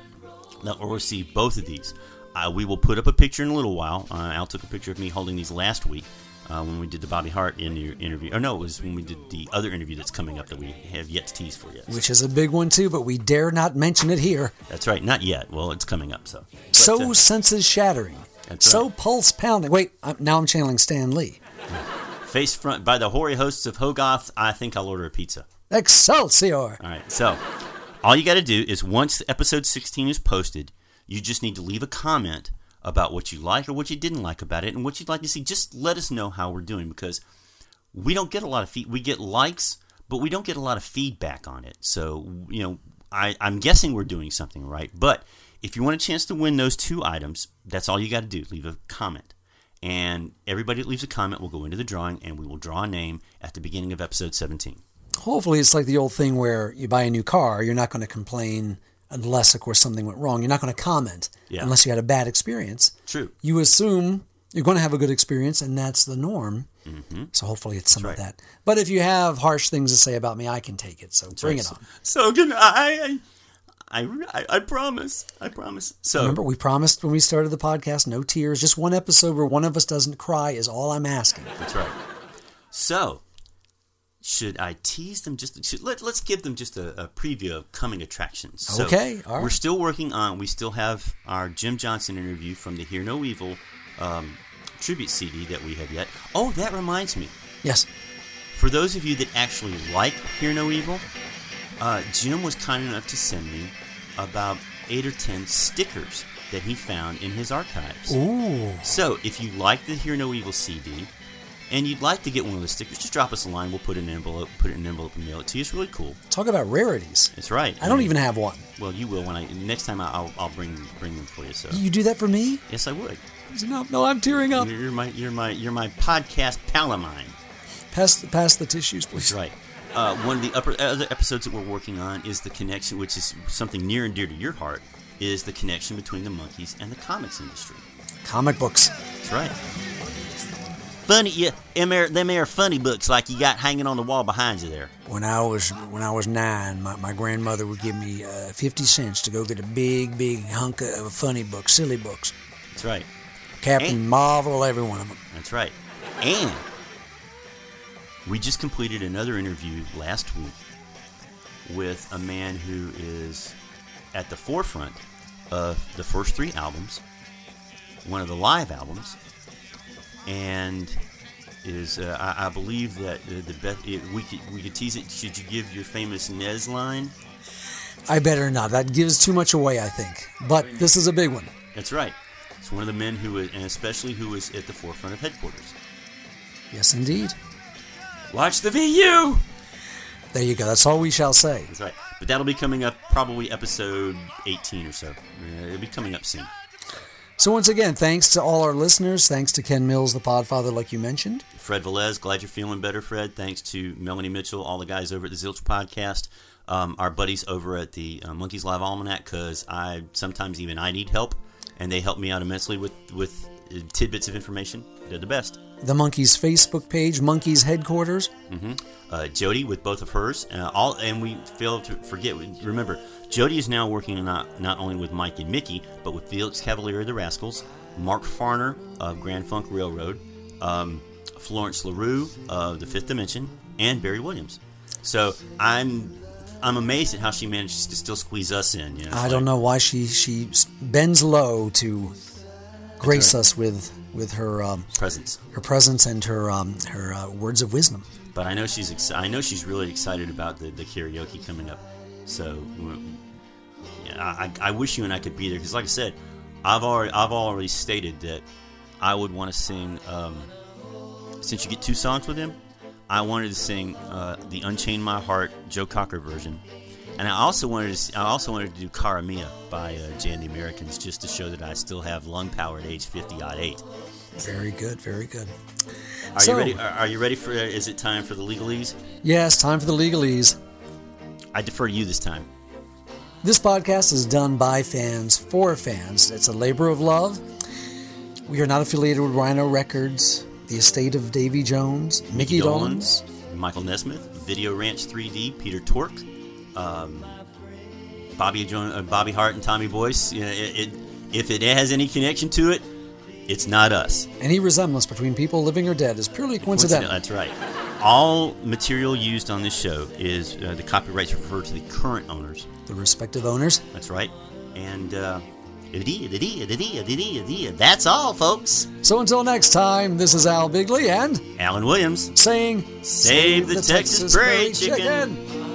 that will receive both of these. Uh, we will put up a picture in a little while. Uh, Al took a picture of me holding these last week uh, when we did the Bobby Hart in interview. Or no, it was when we did the other interview that's coming up that we have yet to tease for yet. Which is a big one too, but we dare not mention it here. That's right, not yet. Well, it's coming up. So, But, so uh, senses shattering. That's so pulse pounding. Wait, I'm, now I'm channeling Stan Lee. face front by the hoary hosts of Hoggoth. I think I'll order a pizza. Excelsior! All right. So, all you got to do is once episode 16 is posted, you just need to leave a comment about what you like or what you didn't like about it and what you'd like to see. Just let us know how we're doing because we don't get a lot of feed. We get likes, but we don't get a lot of feedback on it. So, you know, I, I'm guessing we're doing something right. But if you want a chance to win those two items, that's all you got to do. Leave a comment. And everybody that leaves a comment will go into the drawing and we will draw a name at the beginning of episode 17. Hopefully, it's like the old thing where you buy a new car, you're not going to complain unless, of course, something went wrong. You're not going to comment Yeah. unless you had a bad experience. True. You assume you're going to have a good experience, and that's the norm. So hopefully, it's some of Mm-hmm. right. that. But if you have harsh things to say about me, I can take it. So bring it on. So can I. I, I, I promise. I promise. So Remember, we promised when we started the podcast no tears. Just one episode where one of us doesn't cry is all I'm asking. that's right. So should I tease them? Just should, let, let's give them just a, a preview of coming attractions. So Okay, right. We're still working on. We still have our Jim Johnson interview from the Hear No Evil um, tribute CD that we have yet. Oh, that reminds me. Yes. For those of you that actually like Hear No Evil, uh, Jim was kind enough to send me about eight or ten stickers that he found in his archives. Ooh. So, if you like the Hear No Evil CD and you'd like to get one of the stickers, just drop us a line. We'll put it in an envelope, put it in an envelope, and mail it to you. It's really cool. Talk about rarities. It's right. I don't even have one. Well, you will when I next time. I'll I'll bring bring them for you. So You do that for me? yes, I would. No, no, I'm tearing up. You're, you're my you're my you're my podcast pal of mine. Pass the, pass the tissues, please. That's right. Uh, one of the upper, other episodes that we're working on is the connection, which is something near and dear to your heart, is the connection between the Monkees and the comics industry. Comic books. That's right. Funny, yeah, them are, them are funny books like you got hanging on the wall behind you there. When I was when I was nine, my, my grandmother would give me uh, fifty cents to go get a big, big hunk of a funny books, silly books. That's right. Captain And- Marvel, every one of them. That's right. And we just completed another interview last week with a man who is at the forefront of the first three albums, one of the live albums, and is uh, I, I believe that the, the best we could we could tease it. Should you give your famous Nez line? I better not. That gives too much away, I think. But this is a big one. That's right. It's one of the men who is, and especially who is at the forefront of headquarters. Yes, indeed. Watch the VU. There you go. That's all we shall say. That's right. But that'll be coming up probably episode 18 or so. Uh, It'll be coming up soon. So once again, thanks to all our listeners. Thanks to Ken Mills, the Podfather, like you mentioned. Fred Velez, glad you're feeling better, Fred. Thanks to Melanie Mitchell, all the guys over at the Zilch Podcast, um, our buddies over at the uh, Monkees Live Almanac, because I sometimes even I need help, and they help me out immensely with with uh, tidbits of information. They're the best. The Monkees Facebook page, Monkees Headquarters. uh, Jody with both of hers. Uh, all and we fail to forget. Remember, Jody is now working not not only with Mike and Micky, but with Felix Cavaliere of the Rascals, Mark Farner of Grand Funk Railroad, um, Florence LaRue of the Fifth Dimension, and Barry Williams. So I'm I'm amazed at how she manages to still squeeze us in. You know, I don't know why she she bends low to grace us with with her um, presence. her presence and her um, her uh, words of wisdom. But I know she's ex- I know she's really excited about the, the karaoke coming up. So I, I wish you and I could be there because, like I said, I've already I've already stated that I would want to sing. Um, since you get two songs with him, I wanted to sing uh, the "Unchain My Heart" Joe Cocker version, and I also wanted to I also wanted to do "Cara Mia" by uh, Jay and the Americans just to show that I still have lung power at age fifty odd eight. Very good, very good. Are So- you ready? Are, are you ready for? Is it time for the legalese? Yes, time for the legalese. I defer to you this time. This podcast is done by fans for fans. It's a labor of love. We are not affiliated with Rhino Records, the estate of Davy Jones, Micky Dolenz. Michael Nesmith, Video Ranch 3D, Peter Tork, um, Bobby uh, Bobby Hart, and Tommy Boyce. You know, it, it, if it has any connection to it, it's not us. Any resemblance between people living or dead is purely coincidental. That's right. All material used on this show is uh, the copyrights refer to the current owners. The respective owners. That's right. And uh, that's all, folks. So until next time, this is Al Bigley and Alan Williams, saying, Save the Texas Prairie Chicken.